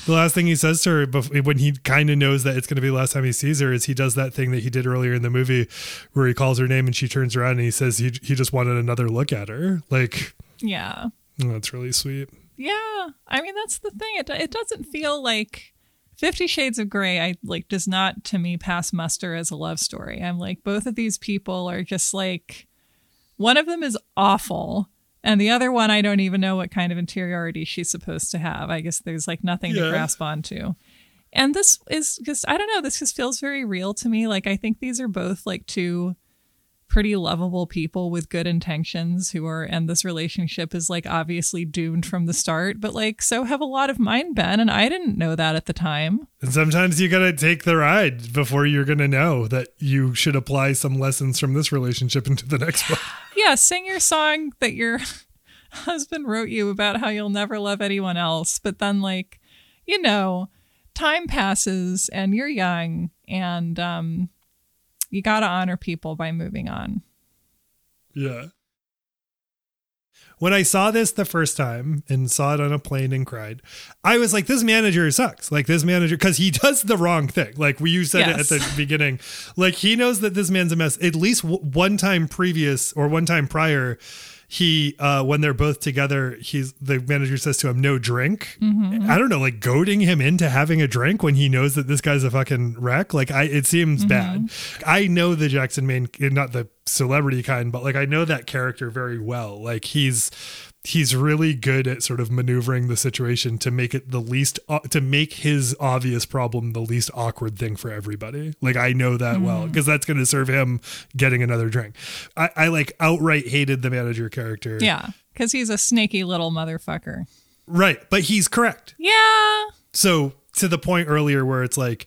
The last thing he says to her when he kind of knows that it's going to be the last time he sees her is he does that thing that he did earlier in the movie where he calls her name and she turns around and he says he, he just wanted another look at her. Like, Yeah. oh, that's really sweet. Yeah. I mean, that's the thing. It, it doesn't feel like Fifty Shades of Grey, I like, does not to me pass muster as a love story. I'm like, both of these people are just like, one of them is awful. And the other one, I don't even know what kind of interiority she's supposed to have. I guess there's like nothing Yeah. to grasp onto. And this is just, I don't know, this just feels very real to me. Like, I think these are both like two pretty lovable people with good intentions who are, and this relationship is like obviously doomed from the start, but like, so have a lot of mine been. And I didn't know that at the time. And sometimes you got to take the ride before you're to know that you should apply some lessons from this relationship into the next one. Yeah, sing your song that your husband wrote you about how you'll never love anyone else, but then like, you know, time passes and you're young and um, you got to honor people by moving on. Yeah. When I saw this the first time and saw it on a plane and cried, I was like, this manager sucks. Like, this manager, because he does the wrong thing. Like, we you said Yes. it at the beginning. Like, he knows that this man's a mess. At least w- one time previous or one time prior, he, uh, when they're both together, he's the manager says to him, no drink. I don't know, like goading him into having a drink when he knows that this guy's a fucking wreck. Like, I, it seems bad. I know the Jackson Maine, not the celebrity kind, but like I know that character very well. Like he's he's really good at sort of maneuvering the situation to make it the least uh, to make his obvious problem the least awkward thing for everybody. Like I know that well mm. because that's going to serve him getting another drink. I, I like outright hated the manager character. Yeah, because he's a snaky little motherfucker. right, but he's correct. Yeah. So to the point earlier where it's like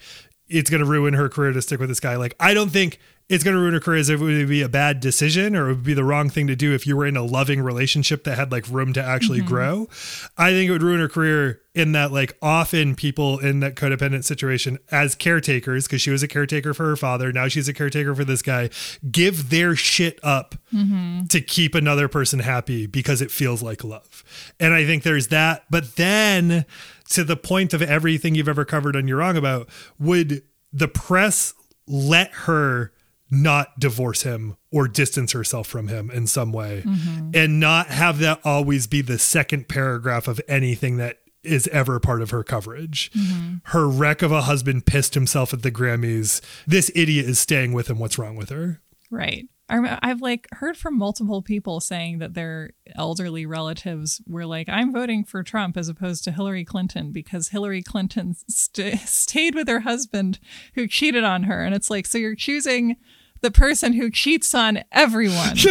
it's going to ruin her career to stick with this guy. Like I don't think it's going to ruin her career. As if it would be a bad decision or it would be the wrong thing to do if you were in a loving relationship that had like room to actually mm-hmm. grow. I think it would ruin her career in that like often people in that codependent situation as caretakers because she was a caretaker for her father now she's a caretaker for this guy give their shit up mm-hmm. to keep another person happy because it feels like love. And i think there's that but then to the point of everything you've ever covered on you're wrong about would the press let her not divorce him or distance herself from him in some way mm-hmm. and not have that always be the second paragraph of anything that is ever part of her coverage. Mm-hmm. Her wreck of a husband pissed himself at the Grammys. This idiot is staying with him. What's wrong with her? Right. I've like heard from multiple people saying that their elderly relatives were like, "I'm voting for Trump as opposed to Hillary Clinton because Hillary Clinton st- stayed with her husband who cheated on her." And it's like, so you're choosing the person who cheats on everyone.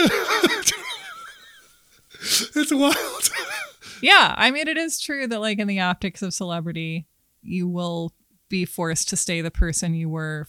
It's wild. yeah, I mean, it is true that like in the optics of celebrity, you will be forced to stay the person you were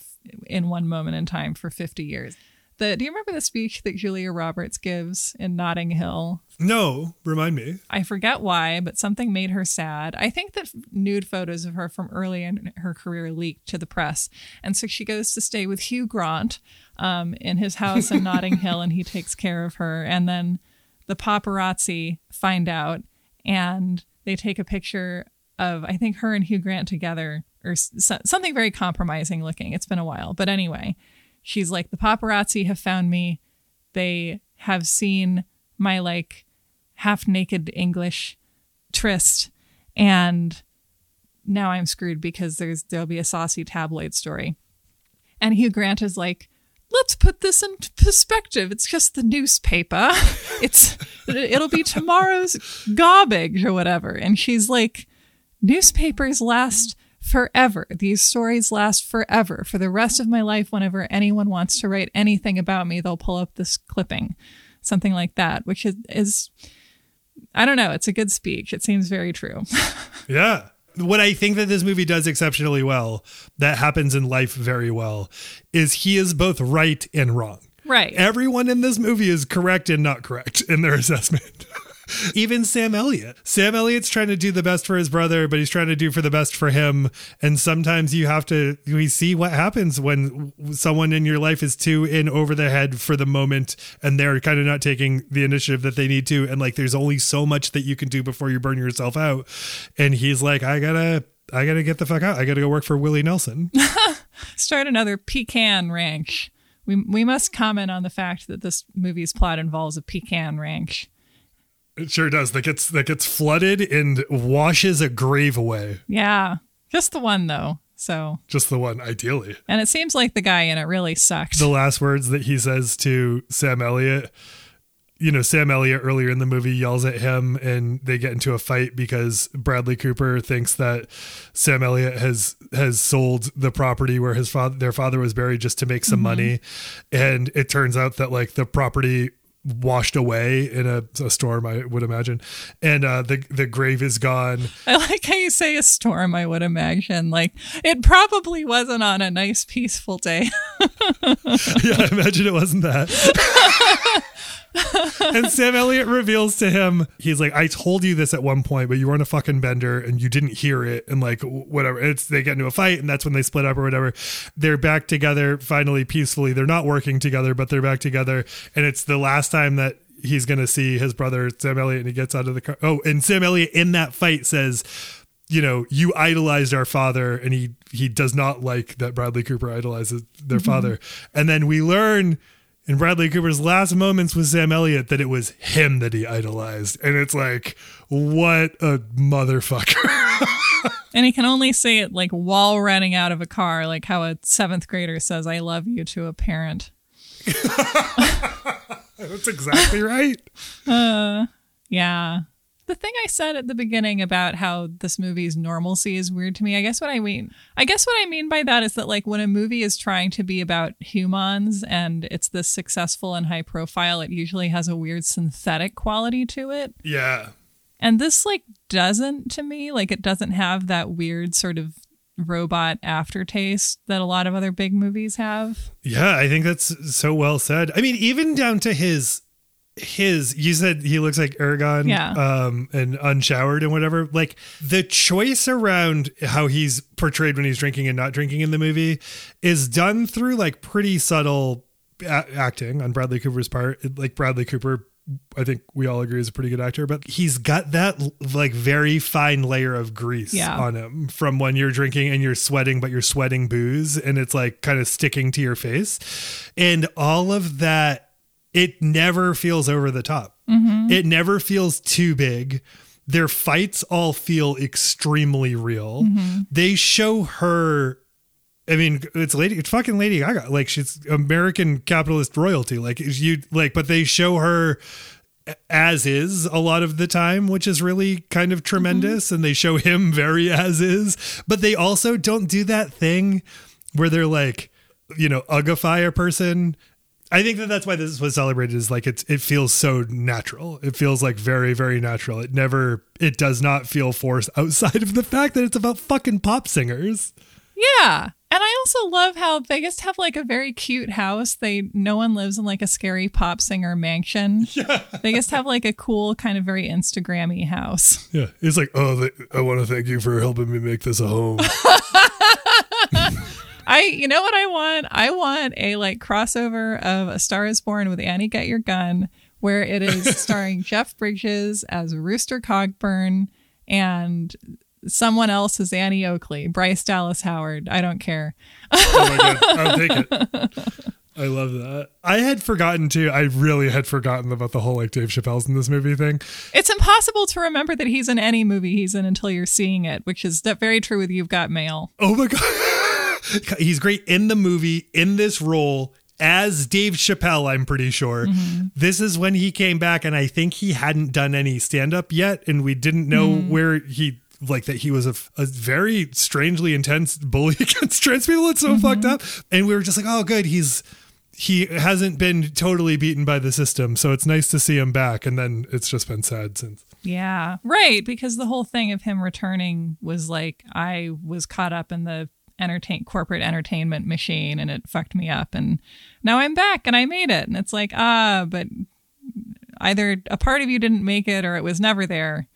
in one moment in time for 50 years. Do you remember the speech that Julia Roberts gives in Notting Hill? no, remind me. I forget why, but something made her sad. I think that nude photos of her from early in her career leaked to the press. And so she goes to stay with Hugh Grant um, in his house in Notting Hill, and he takes care of her. And then the paparazzi find out and they take a picture of, I think, her and Hugh Grant together or something very compromising looking. It's been a while. But anyway, she's like, the paparazzi have found me. They have seen my like half naked English tryst and now I'm screwed because there's there'll be a saucy tabloid story. And Hugh Grant is like, let's put this in perspective. It's just the newspaper. It's it'll be tomorrow's garbage or whatever. And she's like, newspapers last forever. These stories last forever. For the rest of my life, whenever anyone wants to write anything about me, they'll pull up this clipping. Something like that, which is, is I don't know, it's a good speech. It seems very true. Yeah. What I think that this movie does exceptionally well, that happens in life very well, is he is both right and wrong. right. Everyone in this movie is correct and not correct in their assessment. Even Sam Elliott. Sam Elliott's trying to do the best for his brother, but he's trying to do for the best for him. And sometimes you have to, we see what happens when someone in your life is too in over the head for the moment and they're kind of not taking the initiative that they need to. And like, there's only so much that you can do before you burn yourself out. And he's like, I gotta, I gotta get the fuck out. I gotta go work for Willie Nelson. Start another pecan ranch. We, we must comment on the fact that this movie's plot involves a pecan ranch. It sure does. That gets that gets flooded and washes a grave away. Yeah. Just the one, though. So, Just the one, ideally. and it seems like the guy in it really sucked. The last words that he says to Sam Elliott, you know, Sam Elliott earlier in the movie yells at him and they get into a fight because Bradley Cooper thinks that Sam Elliott has has sold the property where his father their father was buried just to make some mm-hmm. money. And it turns out that like the property washed away in a, a storm, I would imagine. And uh the the grave is gone. I like how you say a storm, I would imagine. Like, it probably wasn't on a nice, peaceful day. yeah, I imagine it wasn't that. and Sam Elliott reveals to him, he's like, I told you this at one point, but you weren't a fucking bender and you didn't hear it. And like, whatever. It's they get into a fight and that's when they split up or whatever. They're back together finally peacefully. They're not working together, but they're back together. And it's the last time that he's going to see his brother, Sam Elliott, and he gets out of the car. Oh, and Sam Elliott in that fight says, you know, you idolized our father, and he he does not like that Bradley Cooper idolizes their mm-hmm. father. And then we learn in Bradley Cooper's last moments with Sam Elliott that it was him that he idolized. And it's like, what a motherfucker. and he can only say it like while running out of a car, like how a seventh grader says, I love you to a parent. That's exactly right. Uh, yeah the thing I said at the beginning about how this movie's normalcy is weird to me, I guess what I mean, I guess what I mean by that is that like when a movie is trying to be about humans and it's this successful and high profile, it usually has a weird synthetic quality to it. Yeah. And this like doesn't to me, like it doesn't have that weird sort of robot aftertaste that a lot of other big movies have. Yeah, I think that's so well said. I mean, even down to his his you said he looks like Aragorn yeah. um and unshowered and whatever like the choice around how he's portrayed when he's drinking and not drinking in the movie is done through like pretty subtle a- acting on Bradley Cooper's part like Bradley Cooper I think we all agree is a pretty good actor, but he's got that like very fine layer of grease yeah. on him from when you're drinking and you're sweating, but you're sweating booze and it's like kind of sticking to your face. And all of that it never feels over the top. Mm-hmm. It never feels too big. Their fights all feel extremely real. Mm-hmm. They show her I mean, it's lady, it's fucking Lady Gaga. Like she's American capitalist royalty. Like you, like, but they show her as is a lot of the time, which is really kind of tremendous. Mm-hmm. And they show him very as is, but they also don't do that thing where they're like, you know, ugify a person I think that that's why this was celebrated is like it's it feels so natural. It feels like very very natural. It never it does not feel forced outside of the fact that it's about fucking pop singers. Yeah. And I also love how they just have like a very cute house. They no one lives in like a scary pop singer mansion. Yeah. They just have like a cool kind of very Instagrammy house. Yeah. It's like, "Oh, I want to thank you for helping me make this a home." I you know what I want? I want a like crossover of A Star is Born with Annie Get Your Gun where it is starring Jeff Bridges as Rooster Cogburn and someone else as Annie Oakley, Bryce Dallas Howard. I don't care. oh my god, I'll take it. I love that. I had forgotten too. I really had forgotten about the whole like Dave Chappelle's in this movie thing. It's impossible to remember that he's in any movie he's in until you're seeing it, which is very true with You've Got Mail. Oh my god. he's great in the movie in this role as Dave Chappelle, I'm pretty sure. Mm-hmm. This is when he came back, and I think he hadn't done any stand up yet, and we didn't know mm. where he like that he was a, a, very strangely intense bully against trans people. It's so mm-hmm. fucked up, and we were just like, oh, good, he's he hasn't been totally beaten by the system, so it's nice to see him back. And then it's just been sad since. Yeah, right. Because the whole thing of him returning was like I was caught up in the entertain corporate entertainment machine and it fucked me up and now I'm back and I made it. And it's like ah but either a part of you didn't make it or it was never there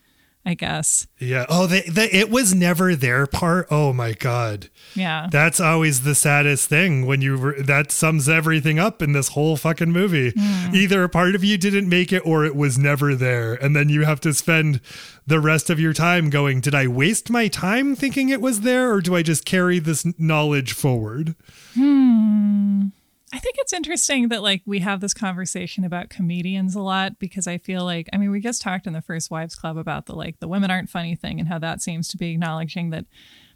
I guess. Yeah. Oh, the, the it was never their part. Oh my god. Yeah. That's always the saddest thing when you re- that sums everything up in this whole fucking movie. Mm. Either a part of you didn't make it or it was never there, and then you have to spend the rest of your time going, "Did I waste my time thinking it was there, or do I just carry this knowledge forward?" Hmm. I think it's interesting that like we have this conversation about comedians a lot because I feel like I mean we just talked in the first wives club about the like the women aren't funny thing and how that seems to be acknowledging that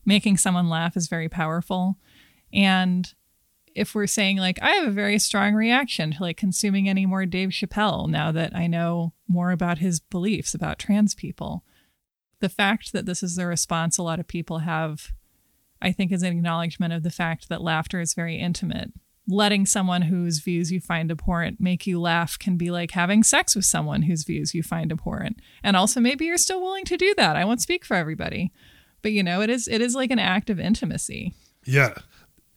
making someone laugh is very powerful. And if we're saying like I have a very strong reaction to like consuming any more Dave Chappelle now that I know more about his beliefs about trans people. The fact that this is the response a lot of people have I think is an acknowledgement of the fact that laughter is very intimate letting someone whose views you find abhorrent make you laugh can be like having sex with someone whose views you find abhorrent. And also maybe you're still willing to do that. I won't speak for everybody. But you know, it is it is like an act of intimacy. Yeah.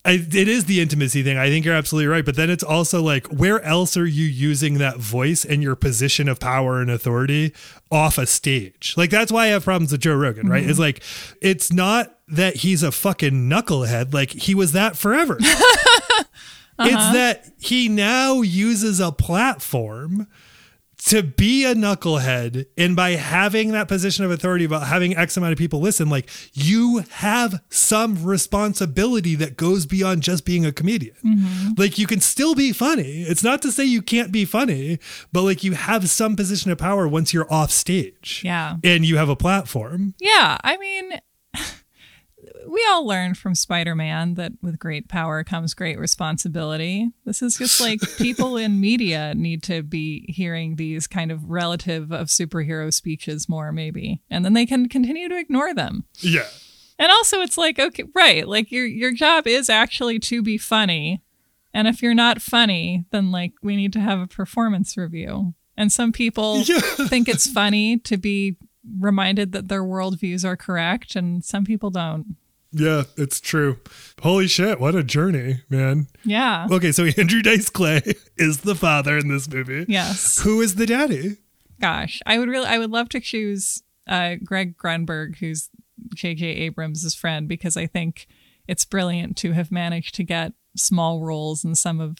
I, it is the intimacy thing. I think you're absolutely right. But then it's also like, where else are you using that voice and your position of power and authority off a stage? Like, that's why I have problems with Joe Rogan, right? It's mm-hmm. like, it's not that he's a fucking knucklehead. Like, he was that forever. It's uh-huh. that he now uses a platform to be a knucklehead. And by having that position of authority, about having X amount of people listen, like you have some responsibility that goes beyond just being a comedian. Mm-hmm. Like you can still be funny. It's not to say you can't be funny, but like you have some position of power once you're off stage. Yeah. And you have a platform. Yeah, I mean, we all learned from Spider Man that with great power comes great responsibility. This is just like people in media need to be hearing these kind of relative of superhero speeches more, maybe, and then they can continue to ignore them. Yeah. And also, it's like, okay, right, like your your job is actually to be funny, and if you're not funny, then like we need to have a performance review. And some people Yeah. think it's funny to be reminded that their worldviews are correct, and some people don't. Yeah, it's true. Holy shit, what a journey, man. Yeah. Okay, so Andrew Dice Clay is the father in this movie. Yes. Who is the daddy? Gosh, I would really, I would love to choose uh, Greg Grunberg, who's J.J. Abrams' friend, because I think it's brilliant to have managed to get small roles in some of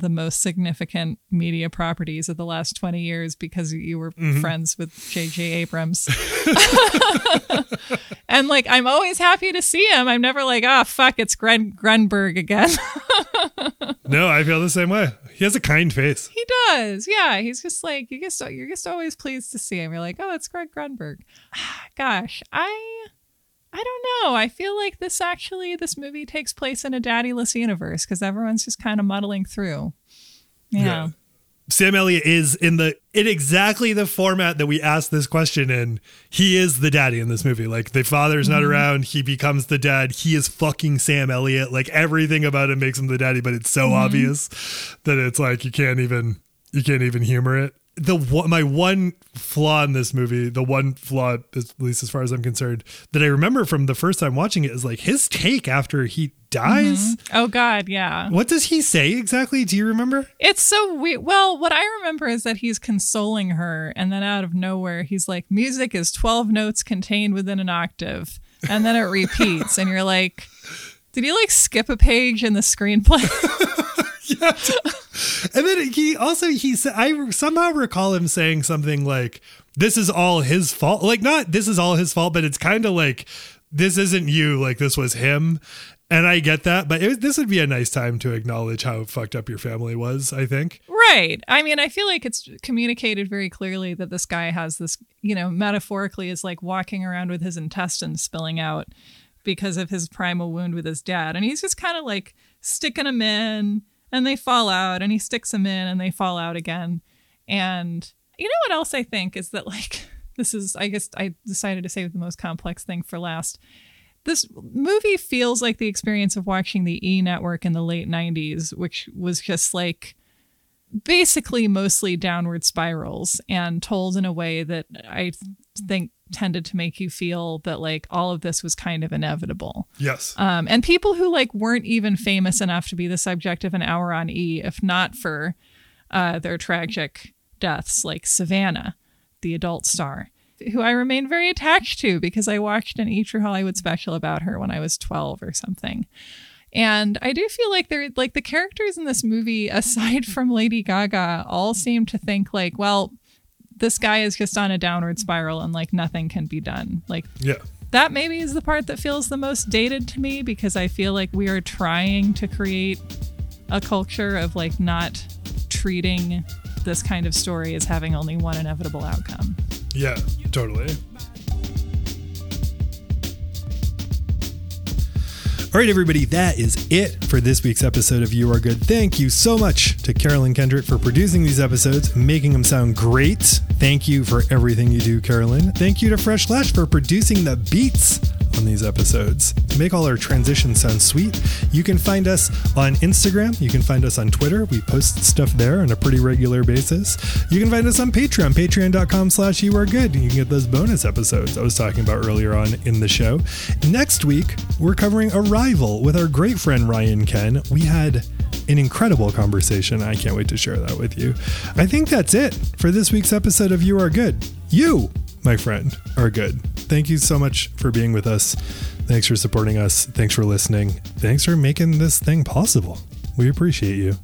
the most significant media properties of the last 20 years because you were mm-hmm. friends with J.J. Abrams. and like, I'm always happy to see him. I'm never like, oh, fuck, it's Greg Grunberg again. No, I feel the same way. He has a kind face. He does. Yeah. He's just like, you just, you're just always pleased to see him. You're like, oh, it's Greg Grunberg. Gosh, I, I don't know. I feel like this actually, this movie takes place in a daddyless universe because everyone's just kind of muddling through. Yeah. Sam Elliott is in the in exactly the format that we asked this question in. He is the daddy in this movie. Like the father's not mm-hmm. around, he becomes the dad. He is fucking Sam Elliott. Like everything about him makes him the daddy, but it's so mm-hmm. obvious that it's like you can't even you can't even humor it. The my one flaw in this movie, the one flaw, at least as far as I'm concerned, that I remember from the first time watching it is like his take after he dies. Mm-hmm. Oh, God. Yeah. What does he say exactly? Do you remember? It's so weird. Well, what I remember is that he's consoling her, and then out of nowhere, he's like, music is 12 notes contained within an octave. And then it repeats, and you're like, did he like skip a page in the screenplay? And then he also he said I somehow recall him saying something like this is all his fault. Like not this is all his fault, but it's kind of like this isn't you, like this was him. And I get that, but it, this would be a nice time to acknowledge how fucked up your family was, I think. right. I mean, I feel like it's communicated very clearly that this guy has this, you know, metaphorically is like walking around with his intestines spilling out because of his primal wound with his dad. And he's just kind of like sticking them in and they fall out and he sticks them in and they fall out again. And you know what else I think is that like this is I guess I decided to save the most complex thing for last. This movie feels like the experience of watching the E network in the late 90s, which was just like basically mostly downward spirals and told in a way that I think tended to make you feel that like all of this was kind of inevitable. Yes. Um, and people who like weren't even famous enough to be the subject of an hour on E, if not for uh, their tragic deaths, like Savannah, the adult star, who I remain very attached to because I watched an E True Hollywood special about her when I was 12 or something. And I do feel like they're like the characters in this movie, aside from Lady Gaga, all seem to think like, well, this guy is just on a downward spiral and like nothing can be done. Like Yeah. that maybe is the part that feels the most dated to me because I feel like we are trying to create a culture of like not treating this kind of story as having only one inevitable outcome. Yeah, totally. All right, everybody, that is it for this week's episode of You Are Good. Thank you so much to Carolyn Kendrick for producing these episodes, making them sound great. Thank you for everything you do, Carolyn. Thank you to Fresh Lash for producing the beats on these episodes. To make all our transitions sound sweet, you can find us on Instagram. You can find us on Twitter. We post stuff there on a pretty regular basis. You can find us on Patreon, patreon.com slash you are good. You can get those bonus episodes I was talking about earlier on in the show. Next week, we're covering Arrival with our great friend Ryan Ken. We had an incredible conversation. I can't wait to share that with you. I think that's it for this week's episode of You Are Good. You, my friend, are good. Thank you so much for being with us. Thanks for supporting us. Thanks for listening. Thanks for making this thing possible. We appreciate you.